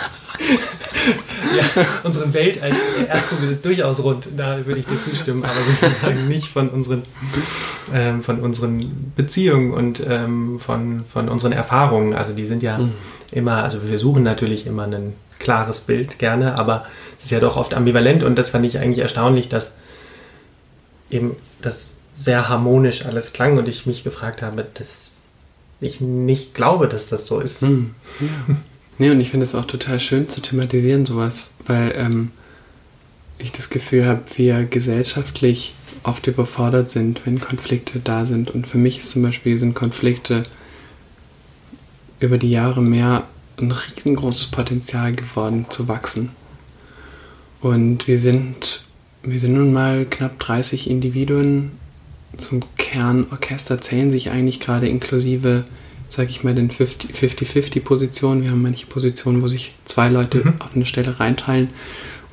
ja, *laughs* unsere Welt als Erdkugel ist durchaus rund, da würde ich dir zustimmen, aber sozusagen nicht von unseren, ähm, von unseren Beziehungen und ähm, von, von unseren Erfahrungen. Also die sind ja mhm. immer, also wir suchen natürlich immer ein klares Bild gerne, aber es ist ja doch oft ambivalent und das fand ich eigentlich erstaunlich, dass eben das sehr harmonisch alles klang und ich mich gefragt habe, dass ich nicht glaube, dass das so ist. Mhm. Ja. *laughs* Nee, und ich finde es auch total schön zu thematisieren, sowas, weil ähm, ich das Gefühl habe, wir gesellschaftlich oft überfordert sind, wenn Konflikte da sind. Und für mich ist zum Beispiel sind Konflikte über die Jahre mehr ein riesengroßes Potenzial geworden zu wachsen. Und wir sind, wir sind nun mal knapp 30 Individuen. Zum Kernorchester zählen sich eigentlich gerade inklusive, sag ich mal, den 50-50-Positionen. Wir haben manche Positionen, wo sich zwei Leute mhm. auf eine Stelle reinteilen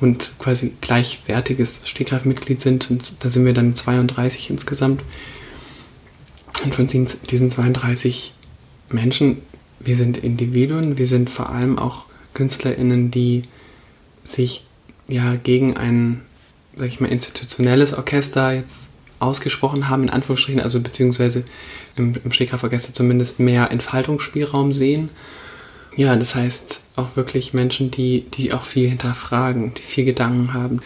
und quasi gleichwertiges Stegreifmitglied sind. Und da sind wir dann 32 insgesamt. Und von diesen 32 Menschen, wir sind Individuen, wir sind vor allem auch KünstlerInnen, die sich ja gegen ein, sag ich mal, institutionelles Orchester jetzt ausgesprochen haben, in Anführungsstrichen, also beziehungsweise im, im Stegreiforchester zumindest mehr Entfaltungsspielraum sehen. Ja, das heißt auch wirklich Menschen, die, die auch viel hinterfragen, die viel Gedanken haben,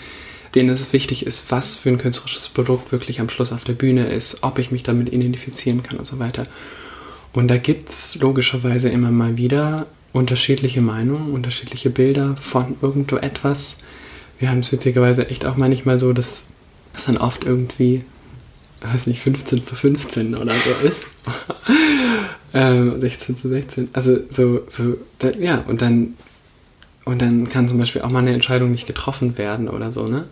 denen es wichtig ist, was für ein künstlerisches Produkt wirklich am Schluss auf der Bühne ist, ob ich mich damit identifizieren kann und so weiter. Und da gibt es logischerweise immer mal wieder unterschiedliche Meinungen, unterschiedliche Bilder von irgendwo etwas. Wir haben es witzigerweise echt auch manchmal so, dass es dann oft irgendwie, weiß nicht, 15 zu 15 oder so ist. *laughs* ähm, 16 zu 16. Also so, so, da, ja, und dann, und dann kann zum Beispiel auch mal eine Entscheidung nicht getroffen werden oder so, ne?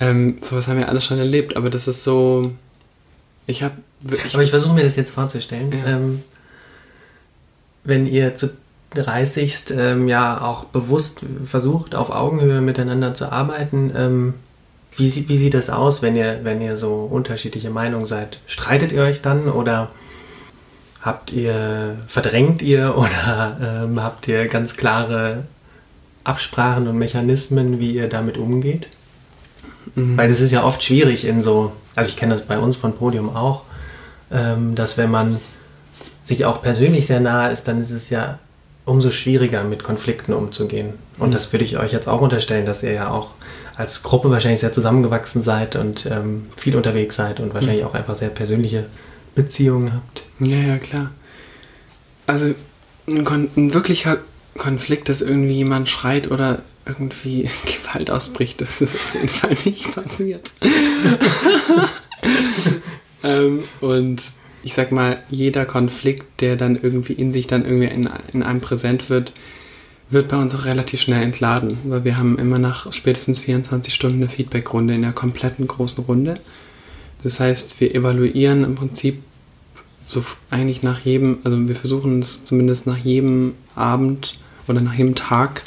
Ähm, sowas haben wir alles schon erlebt, aber das ist so, ich habe aber ich versuche mir das jetzt vorzustellen. Ja. Ähm, wenn ihr zu 30. Ähm, ja auch bewusst versucht, auf Augenhöhe miteinander zu arbeiten, ähm, wie, wie sieht das aus, wenn ihr, wenn ihr so unterschiedliche Meinungen seid? Streitet ihr euch dann oder habt ihr, verdrängt ihr *laughs* oder ähm, habt ihr ganz klare Absprachen und Mechanismen, wie ihr damit umgeht? Mhm. Weil es ist ja oft schwierig in so, also ich kenne das bei uns von Podium auch, ähm, dass wenn man sich auch persönlich sehr nahe ist, dann ist es ja umso schwieriger, mit Konflikten umzugehen. Und mhm. das würde ich euch jetzt auch unterstellen, dass ihr ja auch als Gruppe wahrscheinlich sehr zusammengewachsen seid und ähm, viel unterwegs seid und wahrscheinlich mhm. auch einfach sehr persönliche Beziehungen habt. Ja, ja, klar. Also ein, Kon ein wirklicher Konflikt, dass irgendwie jemand schreit oder irgendwie *laughs* Gewalt ausbricht, das ist auf jeden Fall nicht passiert. *laughs* *laughs* ähm, und ich sag mal, jeder Konflikt, der dann irgendwie in sich dann irgendwie in, in einem präsent wird, wird bei uns auch relativ schnell entladen, weil wir haben immer nach spätestens 24 Stunden eine Feedbackrunde in der kompletten großen Runde. Das heißt, wir evaluieren im Prinzip so eigentlich nach jedem, also wir versuchen es zumindest nach jedem Abend oder nach jedem Tag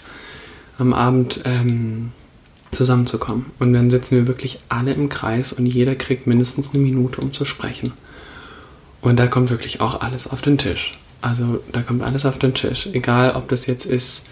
am Abend ähm, zusammenzukommen. Und dann sitzen wir wirklich alle im Kreis und jeder kriegt mindestens eine Minute, um zu sprechen. Und da kommt wirklich auch alles auf den Tisch. Also da kommt alles auf den Tisch. Egal, ob das jetzt ist,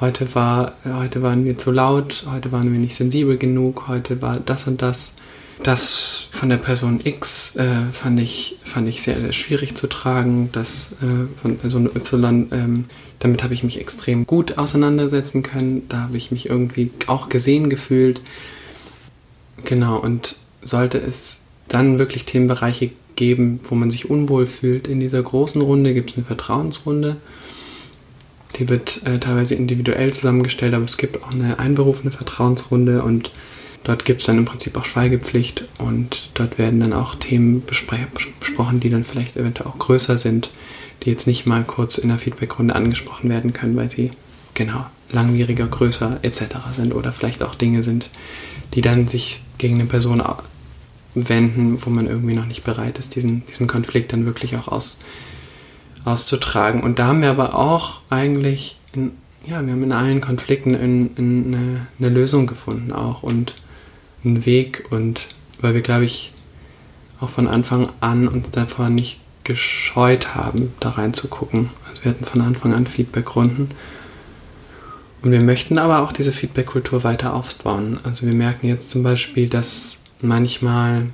heute, war, heute waren wir zu laut, heute waren wir nicht sensibel genug, heute war das und das. Das von der Person X äh, fand, ich, fand ich sehr, sehr schwierig zu tragen. Das äh, von Person Y, ähm, damit habe ich mich extrem gut auseinandersetzen können. Da habe ich mich irgendwie auch gesehen gefühlt. Genau, und sollte es dann wirklich Themenbereiche geben, wo man sich unwohl fühlt. In dieser großen Runde gibt es eine Vertrauensrunde. Die wird äh, teilweise individuell zusammengestellt, aber es gibt auch eine einberufene Vertrauensrunde und dort gibt es dann im Prinzip auch Schweigepflicht und dort werden dann auch Themen besprochen, die dann vielleicht eventuell auch größer sind, die jetzt nicht mal kurz in der Feedbackrunde angesprochen werden können, weil sie genau langwieriger, größer etc. sind oder vielleicht auch Dinge sind, die dann sich gegen eine Person wenden, wo man irgendwie noch nicht bereit ist, diesen, diesen Konflikt dann wirklich auch aus, auszutragen. Und da haben wir aber auch eigentlich, in, ja, wir haben in allen Konflikten in, in eine, eine, Lösung gefunden auch und einen Weg und weil wir, glaube ich, auch von Anfang an uns davor nicht gescheut haben, da reinzugucken. Also wir hatten von Anfang an Feedbackrunden. Und wir möchten aber auch diese Feedback-Kultur weiter aufbauen. Also wir merken jetzt zum Beispiel, dass manchmal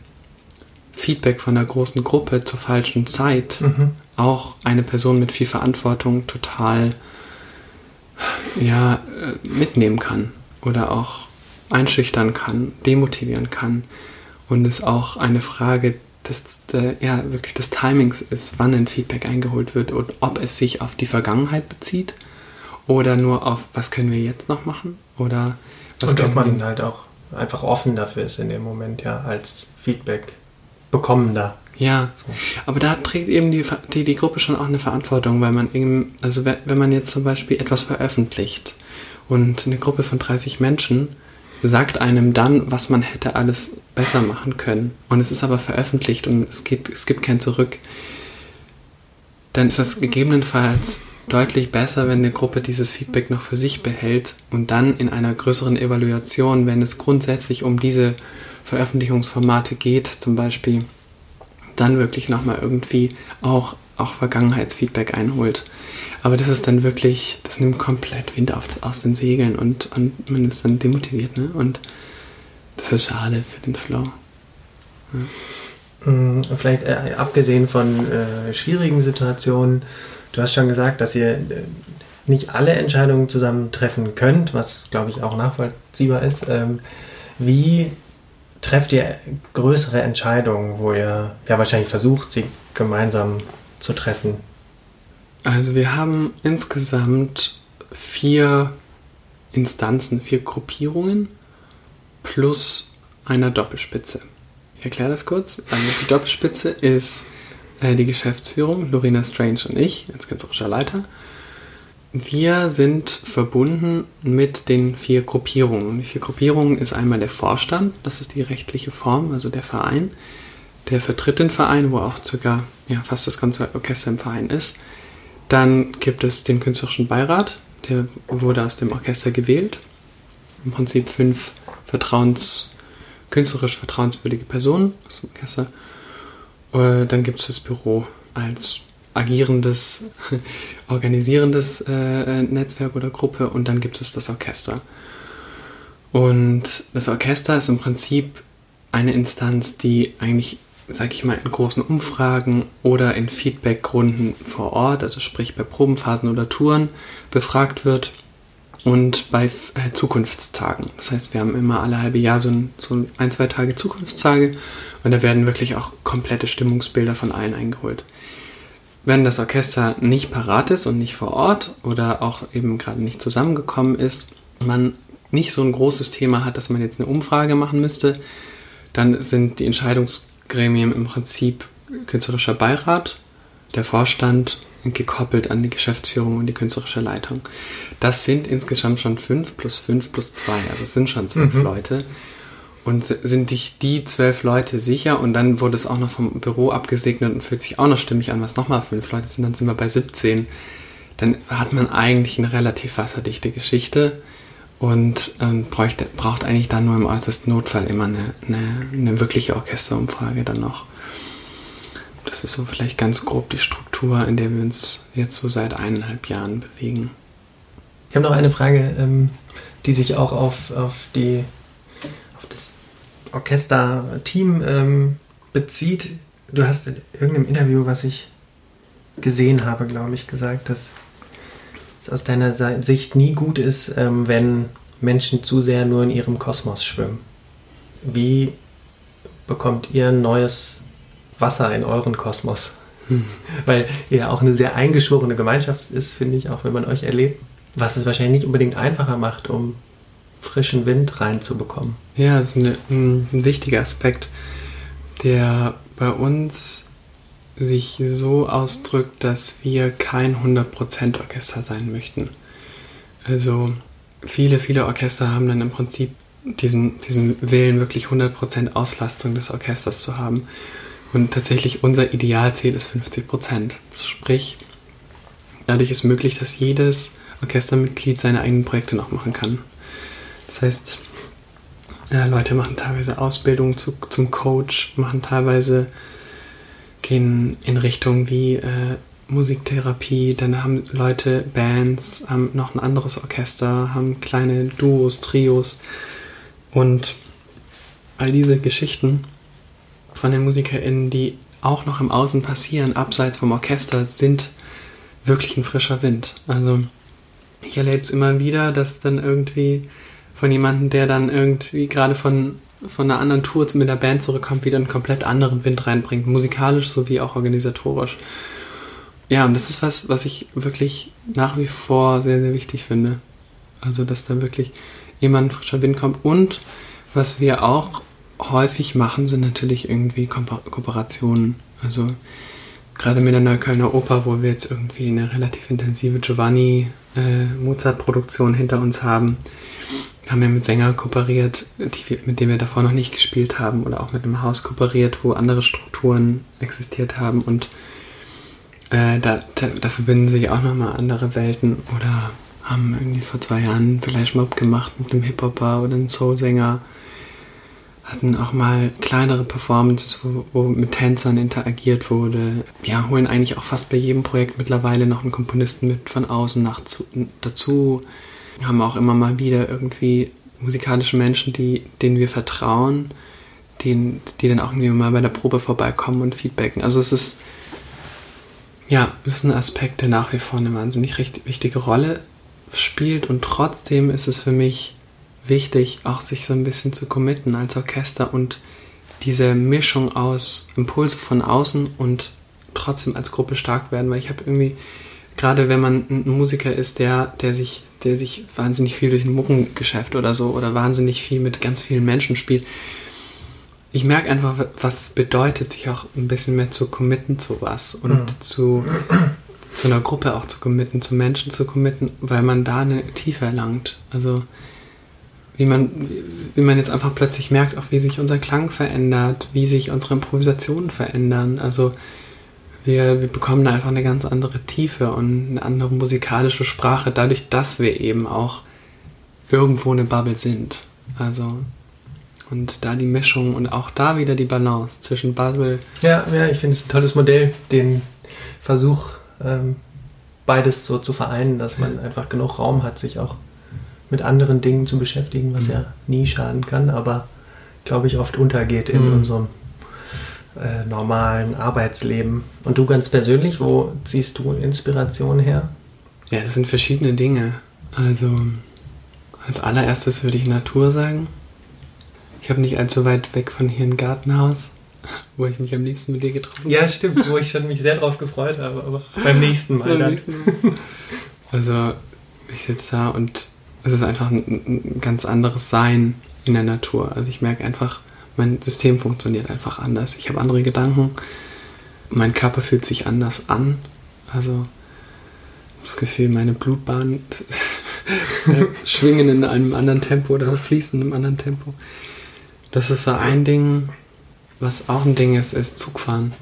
Feedback von einer großen Gruppe zur falschen Zeit mhm. auch eine Person mit viel Verantwortung total ja, äh, mitnehmen kann oder auch einschüchtern kann, demotivieren kann und es auch eine Frage des, ja, wirklich des Timings ist, wann ein Feedback eingeholt wird und ob es sich auf die Vergangenheit bezieht oder nur auf, was können wir jetzt noch machen oder was und ob man halt auch einfach offen dafür ist in dem Moment, ja, als Feedback bekommender. Ja, so. aber da trägt eben die, die, die Gruppe schon auch eine Verantwortung, weil man eben, also wenn man jetzt zum Beispiel etwas veröffentlicht und eine Gruppe von 30 Menschen sagt einem dann, was man hätte alles besser machen können und es ist aber veröffentlicht und es, geht, es gibt kein Zurück, dann ist das gegebenenfalls deutlich besser, wenn eine Gruppe dieses Feedback noch für sich behält und dann in einer größeren Evaluation, wenn es grundsätzlich um diese Veröffentlichungsformate geht, zum Beispiel, dann wirklich nochmal irgendwie auch, auch Vergangenheitsfeedback einholt. Aber das ist dann wirklich, das nimmt komplett Wind auf, aus den Segeln und, und man ist dann demotiviert. Ne? Und das ist schade für den Flow. Ja. Mm, vielleicht äh, abgesehen von äh, schwierigen Situationen, du hast schon gesagt, dass ihr äh, nicht alle Entscheidungen zusammen treffen könnt, was glaube ich auch nachvollziehbar ist. Ähm, wie trefft ihr größere Entscheidungen, wo ihr ja wahrscheinlich versucht, sie gemeinsam zu treffen? Also wir haben insgesamt vier Instanzen, vier Gruppierungen plus einer Doppelspitze. Ich erkläre das kurz. Also die Doppelspitze ist äh, die Geschäftsführung, Lorena Strange und ich, als künstlerischer Leiter. Wir sind verbunden mit den vier Gruppierungen. Die vier Gruppierungen ist einmal der Vorstand, das ist die rechtliche Form, also der Verein. Der vertritt den Verein, wo auch circa ja, fast das ganze Orchester im Verein ist. Dann gibt es den künstlerischen Beirat, der wurde aus dem Orchester gewählt. Im Prinzip fünf Vertrauens, künstlerisch vertrauenswürdige Personen aus dem Orchester. Äh, dann gibt es das Büro als agierendes, *laughs* organisierendes äh, Netzwerk oder Gruppe und dann gibt es das Orchester. Und das Orchester ist im Prinzip eine Instanz, die eigentlich, sage ich mal, in großen Umfragen oder in Feedbackrunden vor Ort, also sprich bei Probenphasen oder Touren, befragt wird und bei äh, Zukunftstagen. Das heißt, wir haben immer alle halbe Jahr so ein, so ein, zwei Tage Zukunftstage und da werden wirklich auch komplette Stimmungsbilder von allen eingeholt wenn das Orchester nicht parat ist und nicht vor Ort oder auch eben gerade nicht zusammengekommen ist, man nicht so ein großes Thema hat, dass man jetzt eine Umfrage machen müsste, dann sind die Entscheidungsgremien im Prinzip künstlerischer Beirat, der Vorstand gekoppelt an die Geschäftsführung und die künstlerische Leitung. Das sind insgesamt schon fünf plus fünf plus zwei, also es sind schon zwölf mhm. Leute. Und sind dich die zwölf Leute sicher? Und dann wurde es auch noch vom Büro abgesegnet und fühlt sich auch noch stimmig an, was nochmal fünf Leute sind, dann sind wir bei 17. Dann hat man eigentlich eine relativ wasserdichte Geschichte und ähm, bräuchte, braucht eigentlich dann nur im äußersten Notfall immer eine, eine, eine wirkliche Orchesterumfrage dann noch. Das ist so vielleicht ganz grob die Struktur, in der wir uns jetzt so seit eineinhalb Jahren bewegen. Ich habe noch eine Frage, ähm, die sich auch auf, auf die Orchesterteam ähm, bezieht. Du hast in irgendeinem Interview, was ich gesehen habe, glaube ich, gesagt, dass es aus deiner Sicht nie gut ist, ähm, wenn Menschen zu sehr nur in ihrem Kosmos schwimmen. Wie bekommt ihr neues Wasser in euren Kosmos? *laughs* Weil ihr auch eine sehr eingeschworene Gemeinschaft ist, finde ich, auch wenn man euch erlebt. Was es wahrscheinlich nicht unbedingt einfacher macht, um frischen Wind reinzubekommen. Ja, das ist eine, ein, wichtiger Aspekt, der bei uns sich so ausdrückt, dass wir kein 100% Orchester sein möchten. Also viele, viele Orchester haben dann im Prinzip diesen, diesen Willen, wirklich 100% Auslastung des Orchesters zu haben. Und tatsächlich unser Idealziel ist 50%. Sprich, dadurch ist möglich, dass jedes Orchestermitglied seine eigenen Projekte noch machen kann. Das heißt, ja, Leute machen teilweise Ausbildung zu, zum Coach, machen teilweise, gehen in Richtung wie äh, Musiktherapie, dann haben Leute Bands, haben noch ein anderes Orchester, haben kleine Duos, Trios und all diese Geschichten von den MusikerInnen, die auch noch im Außen passieren, abseits vom Orchester, sind wirklich ein frischer Wind. Also ich erlebe es immer wieder, dass dann irgendwie von jemandem, der dann irgendwie gerade von, von einer anderen Tour mit der Band zurückkommt, wieder einen komplett anderen Wind reinbringt, musikalisch sowie auch organisatorisch. Ja, und das ist was, was ich wirklich nach wie vor sehr, sehr wichtig finde. Also, dass da wirklich jemand frischer Wind kommt. Und was wir auch häufig machen, sind natürlich irgendwie Ko Kooperationen. Also gerade mit der Neuköllner Oper, wo wir jetzt irgendwie eine relativ intensive Giovanni äh, hinter uns haben, haben wir mit Sängern kooperiert, die, mit denen wir davor noch nicht gespielt haben, oder auch mit einem Haus kooperiert, wo andere Strukturen existiert haben und äh, da, da, da, verbinden sich auch nochmal andere Welten oder haben irgendwie vor zwei Jahren vielleicht Mob gemacht mit einem Hip-Hopper oder einem Soul-Sänger hatten auch mal kleinere Performances, wo, wo, mit Tänzern interagiert wurde. Ja, holen eigentlich auch fast bei jedem Projekt mittlerweile noch einen Komponisten mit von außen nach zu, dazu. Haben auch immer mal wieder irgendwie musikalische Menschen, die, denen wir vertrauen, die, die dann auch irgendwie mal bei der Probe vorbeikommen und feedbacken. Also es ist, ja, es ist ein Aspekt, der nach wie vor eine wahnsinnig wichtige Rolle spielt und trotzdem ist es für mich wichtig, auch sich so ein bisschen zu committen als Orchester und diese Mischung aus Impulse von außen und trotzdem als Gruppe stark werden, weil ich habe irgendwie, gerade wenn man ein Musiker ist, der, der sich, der sich wahnsinnig viel durch ein Muckengeschäft oder so oder wahnsinnig viel mit ganz vielen Menschen spielt, ich merke einfach, was es bedeutet, sich auch ein bisschen mehr zu committen zu was und mhm. zu, zu einer Gruppe auch zu committen, zu Menschen zu committen, weil man da eine Tiefe erlangt. Also wie man, wie man jetzt einfach plötzlich merkt, auch wie sich unser Klang verändert, wie sich unsere Improvisationen verändern. Also wir, wir bekommen da einfach eine ganz andere Tiefe und eine andere musikalische Sprache, dadurch, dass wir eben auch irgendwo eine Bubble sind. Also und da die Mischung und auch da wieder die Balance zwischen Bubble. Ja, ja, ich finde es ein tolles Modell, den Versuch, ähm, beides so zu vereinen, dass man einfach genug Raum hat, sich auch mit anderen Dingen zu beschäftigen, was mhm. ja nie schaden kann, aber glaube ich oft untergeht in mhm. unserem äh, normalen Arbeitsleben. Und du ganz persönlich, wo ziehst du Inspiration her? Ja, das sind verschiedene Dinge. Also als allererstes würde ich Natur sagen. Ich habe nicht allzu weit weg von hier ein Gartenhaus, *laughs* wo ich mich am liebsten mit dir getroffen habe. Ja, stimmt, wo ich schon mich sehr drauf gefreut habe, aber beim nächsten Mal. Beim nächsten Mal. Also ich sitze da und es ist einfach ein, ein ganz anderes Sein in der Natur. Also ich merke einfach, mein System funktioniert einfach anders. Ich habe andere Gedanken. Mein Körper fühlt sich anders an. Also das Gefühl, meine Blutbahnen *laughs* schwingen in einem anderen Tempo oder fließen in einem anderen Tempo. Das ist so ein Ding. Was auch ein Ding ist, ist Zugfahren.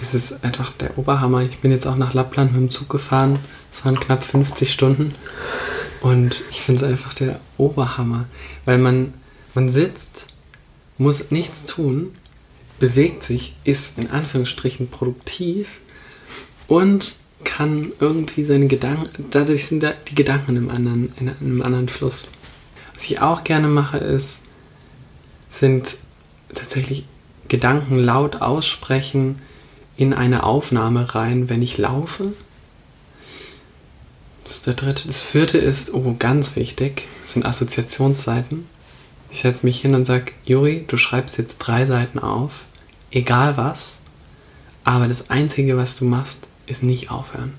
Es ist einfach der Oberhammer. Ich bin jetzt auch nach Lappland mit dem Zug gefahren. Es waren knapp 50 Stunden. Und ich finde es einfach der Oberhammer, weil man, man sitzt, muss nichts tun, bewegt sich, ist in Anführungsstrichen produktiv und kann irgendwie seine Gedanken, dadurch sind da die Gedanken einem anderen, in einem anderen Fluss. Was ich auch gerne mache, ist, sind tatsächlich Gedanken laut aussprechen in eine Aufnahme rein, wenn ich laufe das ist der dritte. Das vierte ist, oh, ganz wichtig, sind Assoziationsseiten. Ich setze mich hin und sage, Juri, du schreibst jetzt drei Seiten auf, egal was, aber das Einzige, was du machst, ist nicht aufhören.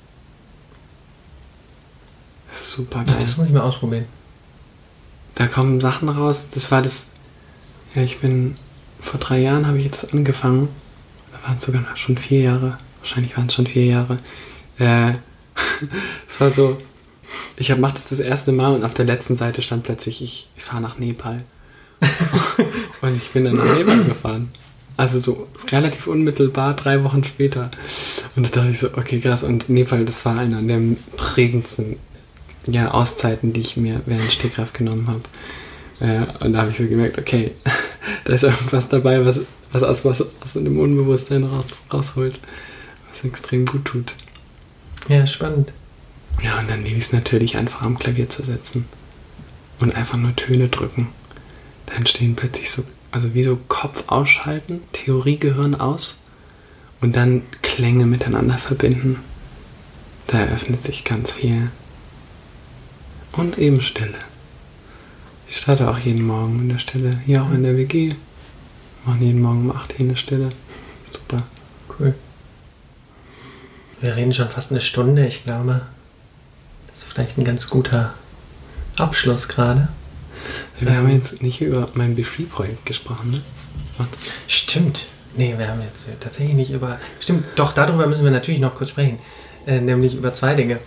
Super geil. Das muss ich mal ausprobieren. Da kommen Sachen raus. Das war das. Ja, ich bin. Vor drei Jahren habe ich das angefangen. Da waren es sogar schon vier Jahre. Wahrscheinlich waren es schon vier Jahre. Äh, *laughs* es war so, ich hab, mach das das erste Mal und auf der letzten Seite stand plötzlich, ich, ich fahre nach Nepal. *laughs* und ich bin dann nach Nepal gefahren. Also so relativ unmittelbar, drei Wochen später. Und da dachte ich so, okay, krass. Und Nepal, das war einer der prägendsten ja, Auszeiten, die ich mir während Stegreif genommen habe. Äh, und da habe ich so gemerkt, okay, *laughs* da ist irgendwas dabei, was, was aus, was aus dem Unbewusstsein raus, rausholt, was extrem gut tut. Ja, spannend. Ja, und dann liebe ich es natürlich einfach am Klavier zu setzen und einfach nur Töne drücken. Da entstehen plötzlich so, also wie so Kopf ausschalten, Theoriegehirn aus und dann Klänge miteinander verbinden. Da eröffnet sich ganz viel. Und eben Stille. Ich starte auch jeden Morgen in der Stille. Hier auch in der WG. Machen jeden Morgen um 8 hier eine Stille. Super. Cool. Wir reden schon fast eine Stunde. Ich glaube, das ist vielleicht ein ganz guter Abschluss gerade. Wir ähm, haben jetzt nicht über mein BeFree-Projekt gesprochen, ne? Stimmt. Nee, wir haben jetzt tatsächlich nicht über. Stimmt, doch, darüber müssen wir natürlich noch kurz sprechen. Äh, nämlich über zwei Dinge.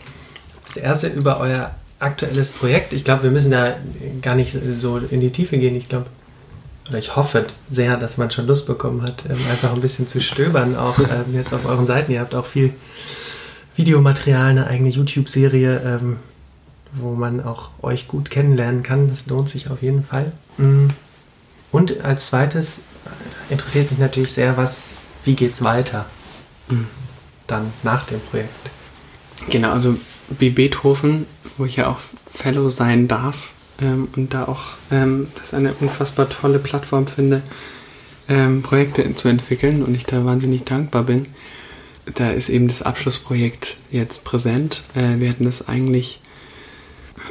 Das erste über euer aktuelles Projekt. Ich glaube, wir müssen da gar nicht so in die Tiefe gehen. Ich glaube, oder ich hoffe sehr, dass man schon Lust bekommen hat, ähm, einfach ein bisschen zu stöbern, auch *laughs* ähm, jetzt auf euren Seiten. Ihr habt auch viel Videomaterial, eine eigene YouTube-Serie, ähm, wo man auch euch gut kennenlernen kann. Das lohnt sich auf jeden Fall. Mm. Und als zweites äh, interessiert mich natürlich sehr, was, wie geht's weiter mhm. dann nach dem Projekt? Genau, also wie Beethoven, wo ich ja auch Fellow sein darf ähm, und da auch ähm, das eine unfassbar tolle Plattform finde, ähm, Projekte zu entwickeln und ich da wahnsinnig dankbar bin. Da ist eben das Abschlussprojekt jetzt präsent. Äh, wir hatten das eigentlich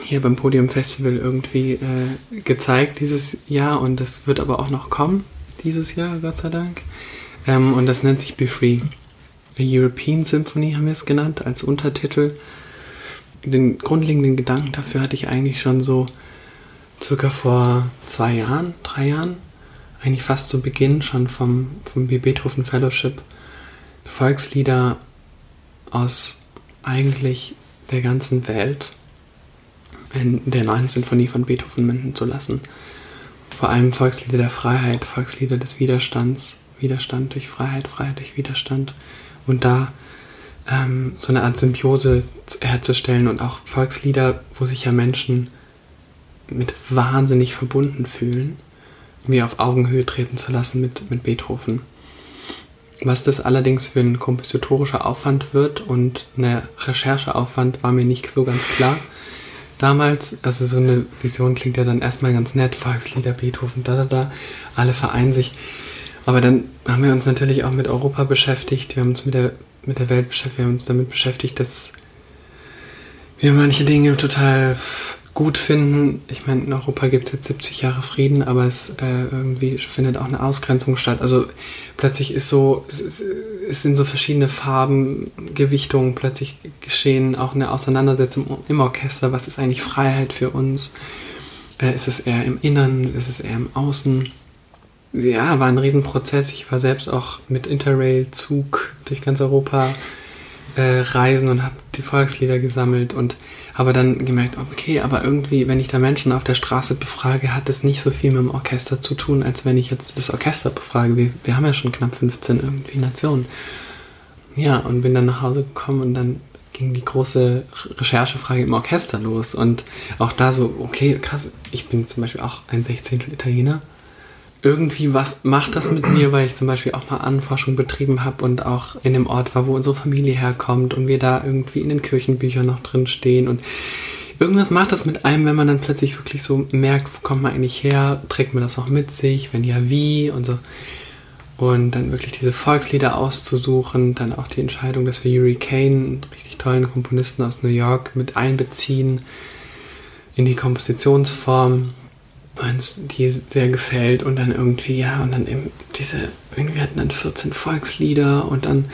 hier beim Podium Festival irgendwie äh, gezeigt dieses Jahr und das wird aber auch noch kommen dieses Jahr, Gott sei Dank. Ähm, und das nennt sich Be Free. A European Symphony haben wir es genannt als Untertitel. Den grundlegenden Gedanken dafür hatte ich eigentlich schon so circa vor zwei Jahren, drei Jahren, eigentlich fast zu Beginn schon vom, vom Beethoven Fellowship, Volkslieder aus eigentlich der ganzen Welt in der neuen Sinfonie von Beethoven münden zu lassen. Vor allem Volkslieder der Freiheit, Volkslieder des Widerstands, Widerstand durch Freiheit, Freiheit durch Widerstand. Und da ähm, so eine Art Symbiose herzustellen und auch Volkslieder, wo sich ja Menschen mit wahnsinnig verbunden fühlen, wie auf Augenhöhe treten zu lassen mit, mit Beethoven. Was das allerdings für ein kompositorischer Aufwand wird und eine Rechercheaufwand war mir nicht so ganz klar damals. Also so eine Vision klingt ja dann erstmal ganz nett, Volkslieder, Beethoven, da, da, da, alle vereinen sich. Aber dann haben wir uns natürlich auch mit Europa beschäftigt, wir haben uns mit der, mit der Welt beschäftigt, wir haben uns damit beschäftigt, dass wir manche Dinge total gut finden. Ich meine, in Europa gibt es jetzt 70 Jahre Frieden, aber es äh, irgendwie findet auch eine Ausgrenzung statt. Also plötzlich ist so, es, es sind so verschiedene Farben, Gewichtungen plötzlich geschehen, auch eine Auseinandersetzung im Orchester. Was ist eigentlich Freiheit für uns? Äh, ist es eher im Innern? Ist es eher im Außen? Ja, war ein Riesenprozess. Ich war selbst auch mit Interrail-Zug durch ganz Europa äh, reisen und habe die Volkslieder gesammelt und habe dann gemerkt, okay, aber irgendwie, wenn ich da Menschen auf der Straße befrage, hat das nicht so viel mit dem Orchester zu tun, als wenn ich jetzt das Orchester befrage. Wir, wir haben ja schon knapp 15 irgendwie Nationen. Ja, und bin dann nach Hause gekommen und dann ging die große Recherchefrage im Orchester los. Und auch da so, okay, krass, ich bin zum Beispiel auch ein Sechzehntel Italiener irgendwie was macht das mit mir, weil ich zum Beispiel auch mal Anforschung betrieben habe und auch in dem Ort war, wo unsere Familie herkommt und wir da irgendwie in den Kirchenbüchern noch drin stehen. Und irgendwas macht das mit einem, wenn man dann plötzlich wirklich so merkt, wo kommt man eigentlich her, trägt man das auch mit sich, wenn ja, wie? Und so. Und dann wirklich diese Volkslieder auszusuchen, dann auch die Entscheidung, dass wir Yuri Kane, einen richtig tollen Komponisten aus New York, mit einbeziehen in die Kompositionsform eins, die sehr gefällt und dann irgendwie, ja, und dann eben diese, irgendwie hatten dann 14 Volkslieder und dann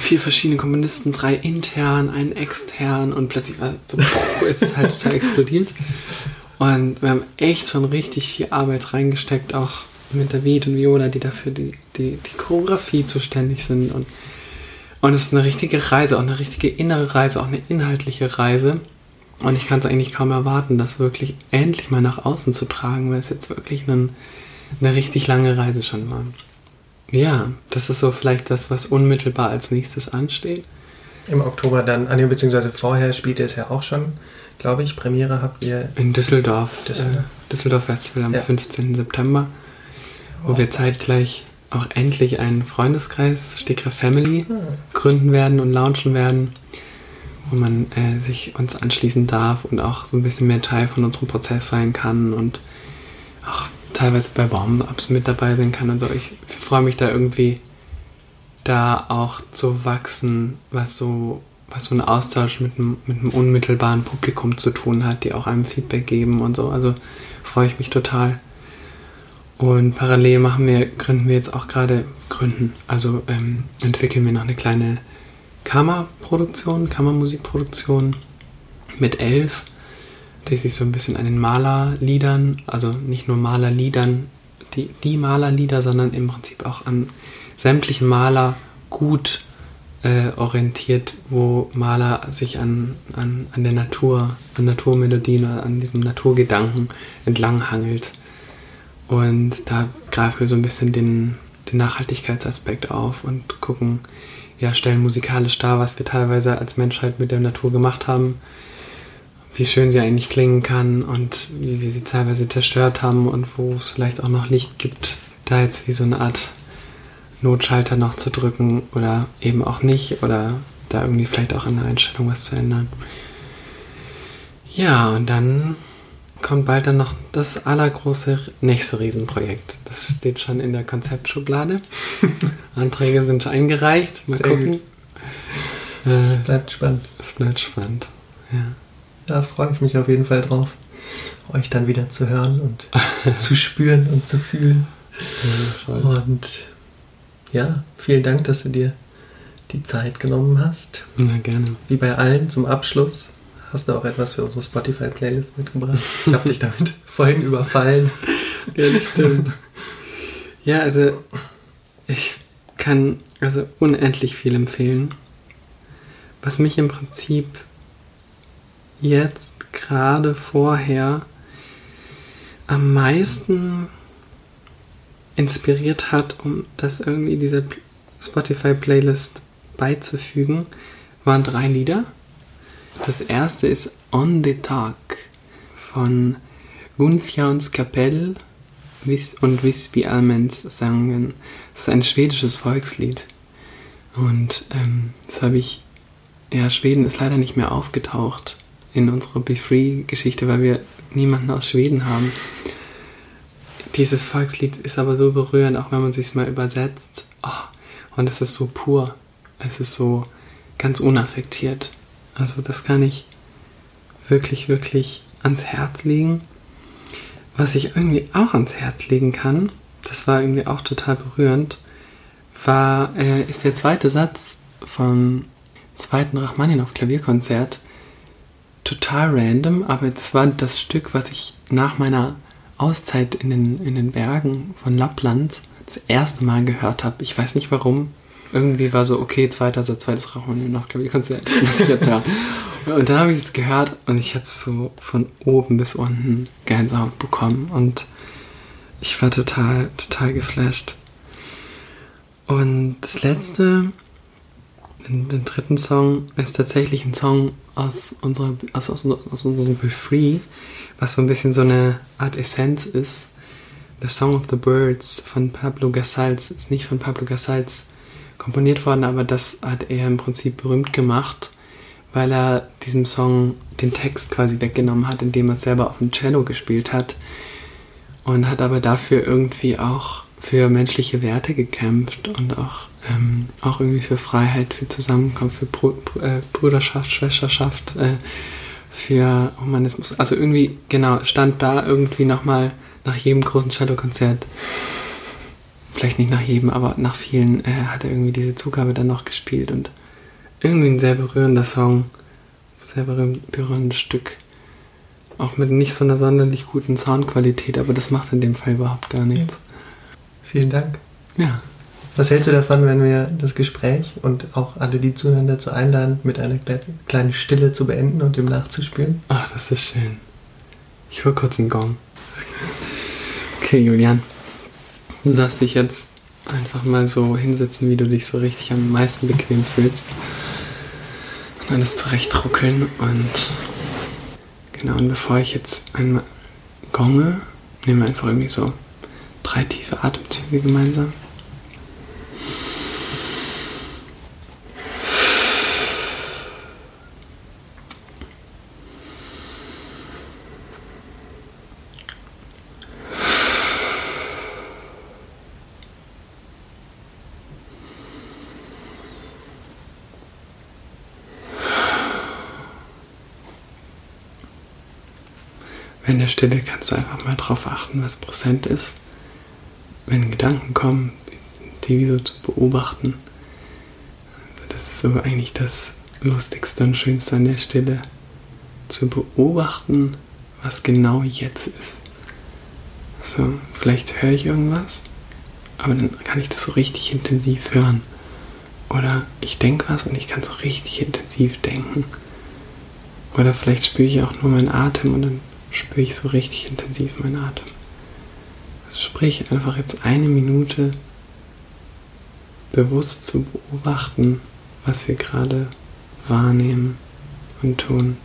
vier verschiedene Komponisten, drei intern, einen extern und plötzlich war so, pff, ist es halt total explodiert. Und wir haben echt schon richtig viel Arbeit reingesteckt, auch mit David und Viola, die dafür die, die, die Choreografie zuständig sind und und es ist eine richtige Reise, auch eine richtige innere Reise, auch eine inhaltliche Reise. Und ich kann es eigentlich kaum erwarten, das wirklich endlich mal nach außen zu tragen, weil es jetzt wirklich ein, eine richtig lange Reise schon war. Ja, das ist so vielleicht das, was unmittelbar als nächstes ansteht. Im Oktober dann, ah, beziehungsweise vorher spielt ihr es ja auch schon, glaube ich. Premiere habt ihr. In Düsseldorf. Düsseldorf, äh, Düsseldorf Festival am ja. 15. September, wo oh. wir zeitgleich auch endlich einen Freundeskreis, Stegrer Family, hm. gründen werden und launchen werden wo man äh, sich uns anschließen darf und auch so ein bisschen mehr Teil von unserem Prozess sein kann und auch teilweise bei Warm-Ups mit dabei sein kann und so. Ich freue mich da irgendwie da auch zu wachsen, was so, was so ein Austausch mit einem, mit einem unmittelbaren Publikum zu tun hat, die auch einem Feedback geben und so. Also freue ich mich total. Und parallel machen wir, gründen wir jetzt auch gerade, gründen, also ähm, entwickeln wir noch eine kleine Kammerproduktion, Kammermusikproduktion mit elf die sich so ein bisschen an den Malerliedern, also nicht nur Malerliedern, die, die Malerlieder, sondern im Prinzip auch an sämtlichen Maler gut äh, orientiert, wo Maler sich an, an, an der Natur, an Naturmelodien, an diesem Naturgedanken entlanghangelt. Und da greifen wir so ein bisschen den, den Nachhaltigkeitsaspekt auf und gucken, ja, stellen musikalisch dar, was wir teilweise als Menschheit mit der Natur gemacht haben, wie schön sie eigentlich klingen kann und wie wir sie teilweise zerstört haben und wo es vielleicht auch noch Licht gibt, da jetzt wie so eine Art Notschalter noch zu drücken oder eben auch nicht oder da irgendwie vielleicht auch in der Einstellung was zu ändern. Ja, und dann kommt bald dann noch das allergroße nächste Riesenprojekt. Das steht schon in der Konzeptschublade. *laughs* Anträge sind schon eingereicht. Mal Sehr gucken. Es äh, bleibt spannend. Es bleibt spannend. Ja. Da freue ich mich auf jeden Fall drauf, euch dann wieder zu hören und *laughs* zu spüren und zu fühlen. Ja, und ja, vielen Dank, dass du dir die Zeit genommen hast. Na, gerne. Wie bei allen zum Abschluss hast du auch etwas für unsere Spotify-Playlist mitgebracht. Ich habe dich damit *laughs* vorhin überfallen. Ja, das stimmt. Ja, also ich kann also unendlich viel empfehlen. Was mich im Prinzip jetzt gerade vorher am meisten inspiriert hat, um das irgendwie dieser Spotify-Playlist beizufügen, waren drei Lieder. Das erste ist On the Tag von Gunfjauns Kapell und Visby Almens sangen. Das ist ein schwedisches Volkslied. Und ähm, das habe ich, ja, Schweden ist leider nicht mehr aufgetaucht in unserer Be Free-Geschichte, weil wir niemanden aus Schweden haben. Dieses Volkslied ist aber so berührend, auch wenn man sich mal übersetzt. Oh, und es ist so pur. Es ist so ganz unaffektiert. Also das kann ich wirklich, wirklich ans Herz legen. Was ich irgendwie auch ans Herz legen kann, das war irgendwie auch total berührend, war, äh, ist der zweite Satz vom zweiten Rachmaninoff Klavierkonzert. Total random, aber es war das Stück, was ich nach meiner Auszeit in den, in den Bergen von Lappland das erste Mal gehört habe. Ich weiß nicht warum. Irgendwie war so, okay, zweiter Satz, zweites Rauchen noch Klavierkonzert, *laughs* muss ich jetzt hören. und dann habe ich es gehört und ich habe so von oben bis unten Gänsehaut bekommen und ich war total, total geflasht. Und das letzte, den, dritten Song, ist tatsächlich ein Song aus unserer, aus, aus, aus unserem Be Free was so ein bisschen so eine Art Essenz ist. The Song of the Birds von Pablo Casals ist nicht von Pablo Casals komponiert worden, aber das hat er im Prinzip berühmt gemacht, weil er diesem Song den Text quasi weggenommen hat, indem er selber auf dem Cello gespielt hat und hat aber dafür irgendwie auch für menschliche Werte gekämpft und auch, ähm, auch irgendwie für Freiheit, für Zusammenkunft, für Br äh, Brüderschaft, Schwesterschaft, äh, für Humanismus. Also irgendwie, genau, stand da irgendwie nochmal nach jedem großen Cello-Konzert, vielleicht nicht nach jedem, aber nach vielen, äh, hat er irgendwie diese Zugabe dann noch gespielt und irgendwie ein sehr berührender Song, sehr berührendes Stück. Auch mit nicht so einer sonderlich guten Soundqualität, aber das macht in dem Fall überhaupt gar nichts. Vielen Dank. Ja. Was hältst du davon, wenn wir das Gespräch und auch alle, die zuhören, dazu einladen, mit einer kleinen Stille zu beenden und dem nachzuspüren? Ach, das ist schön. Ich hol kurz einen Gong. *laughs* Okay, Julian. Darfst dich jetzt einfach mal so hinsetzen, wie du dich so richtig am meisten bequem fühlst. Und alles zurechtruckeln und genau, und bevor ich jetzt einmal gonge, nehmen wir einfach irgendwie so drei tiefe Atemzüge gemeinsam. In der Stille kannst du einfach mal darauf achten, was präsent ist. Wenn Gedanken kommen, die wie so zu beobachten. Das ist so eigentlich das Lustigste und Schönste an der Stille. Zu beobachten, was genau jetzt ist. So, vielleicht höre ich irgendwas, aber dann kann ich das so richtig intensiv hören. Oder ich denke was und ich kann so richtig intensiv denken. Oder vielleicht spüre ich auch nur meinen Atem und dann spüre ich so richtig intensiv meinen Atem. Also sprich einfach jetzt eine Minute bewusst zu beobachten, was wir gerade wahrnehmen und tun.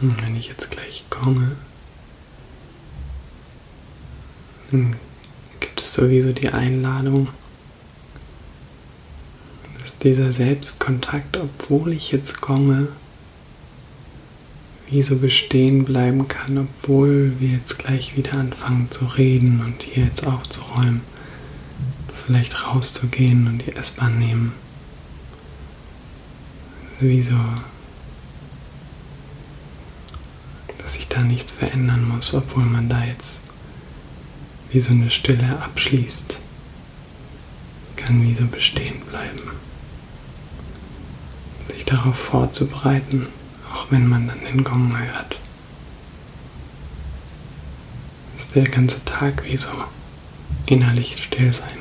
Wenn ich jetzt gleich komme, dann gibt es sowieso die Einladung, dass dieser Selbstkontakt, obwohl ich jetzt komme, wie so bestehen bleiben kann, obwohl wir jetzt gleich wieder anfangen zu reden und hier jetzt aufzuräumen, vielleicht rauszugehen und die S-Bahn nehmen. Wie so dass sich da nichts verändern muss, obwohl man da jetzt wie so eine Stille abschließt, kann wie so bestehen bleiben. Sich darauf vorzubereiten, auch wenn man dann den Gong hört. Dass der ganze Tag wie so innerlich still sein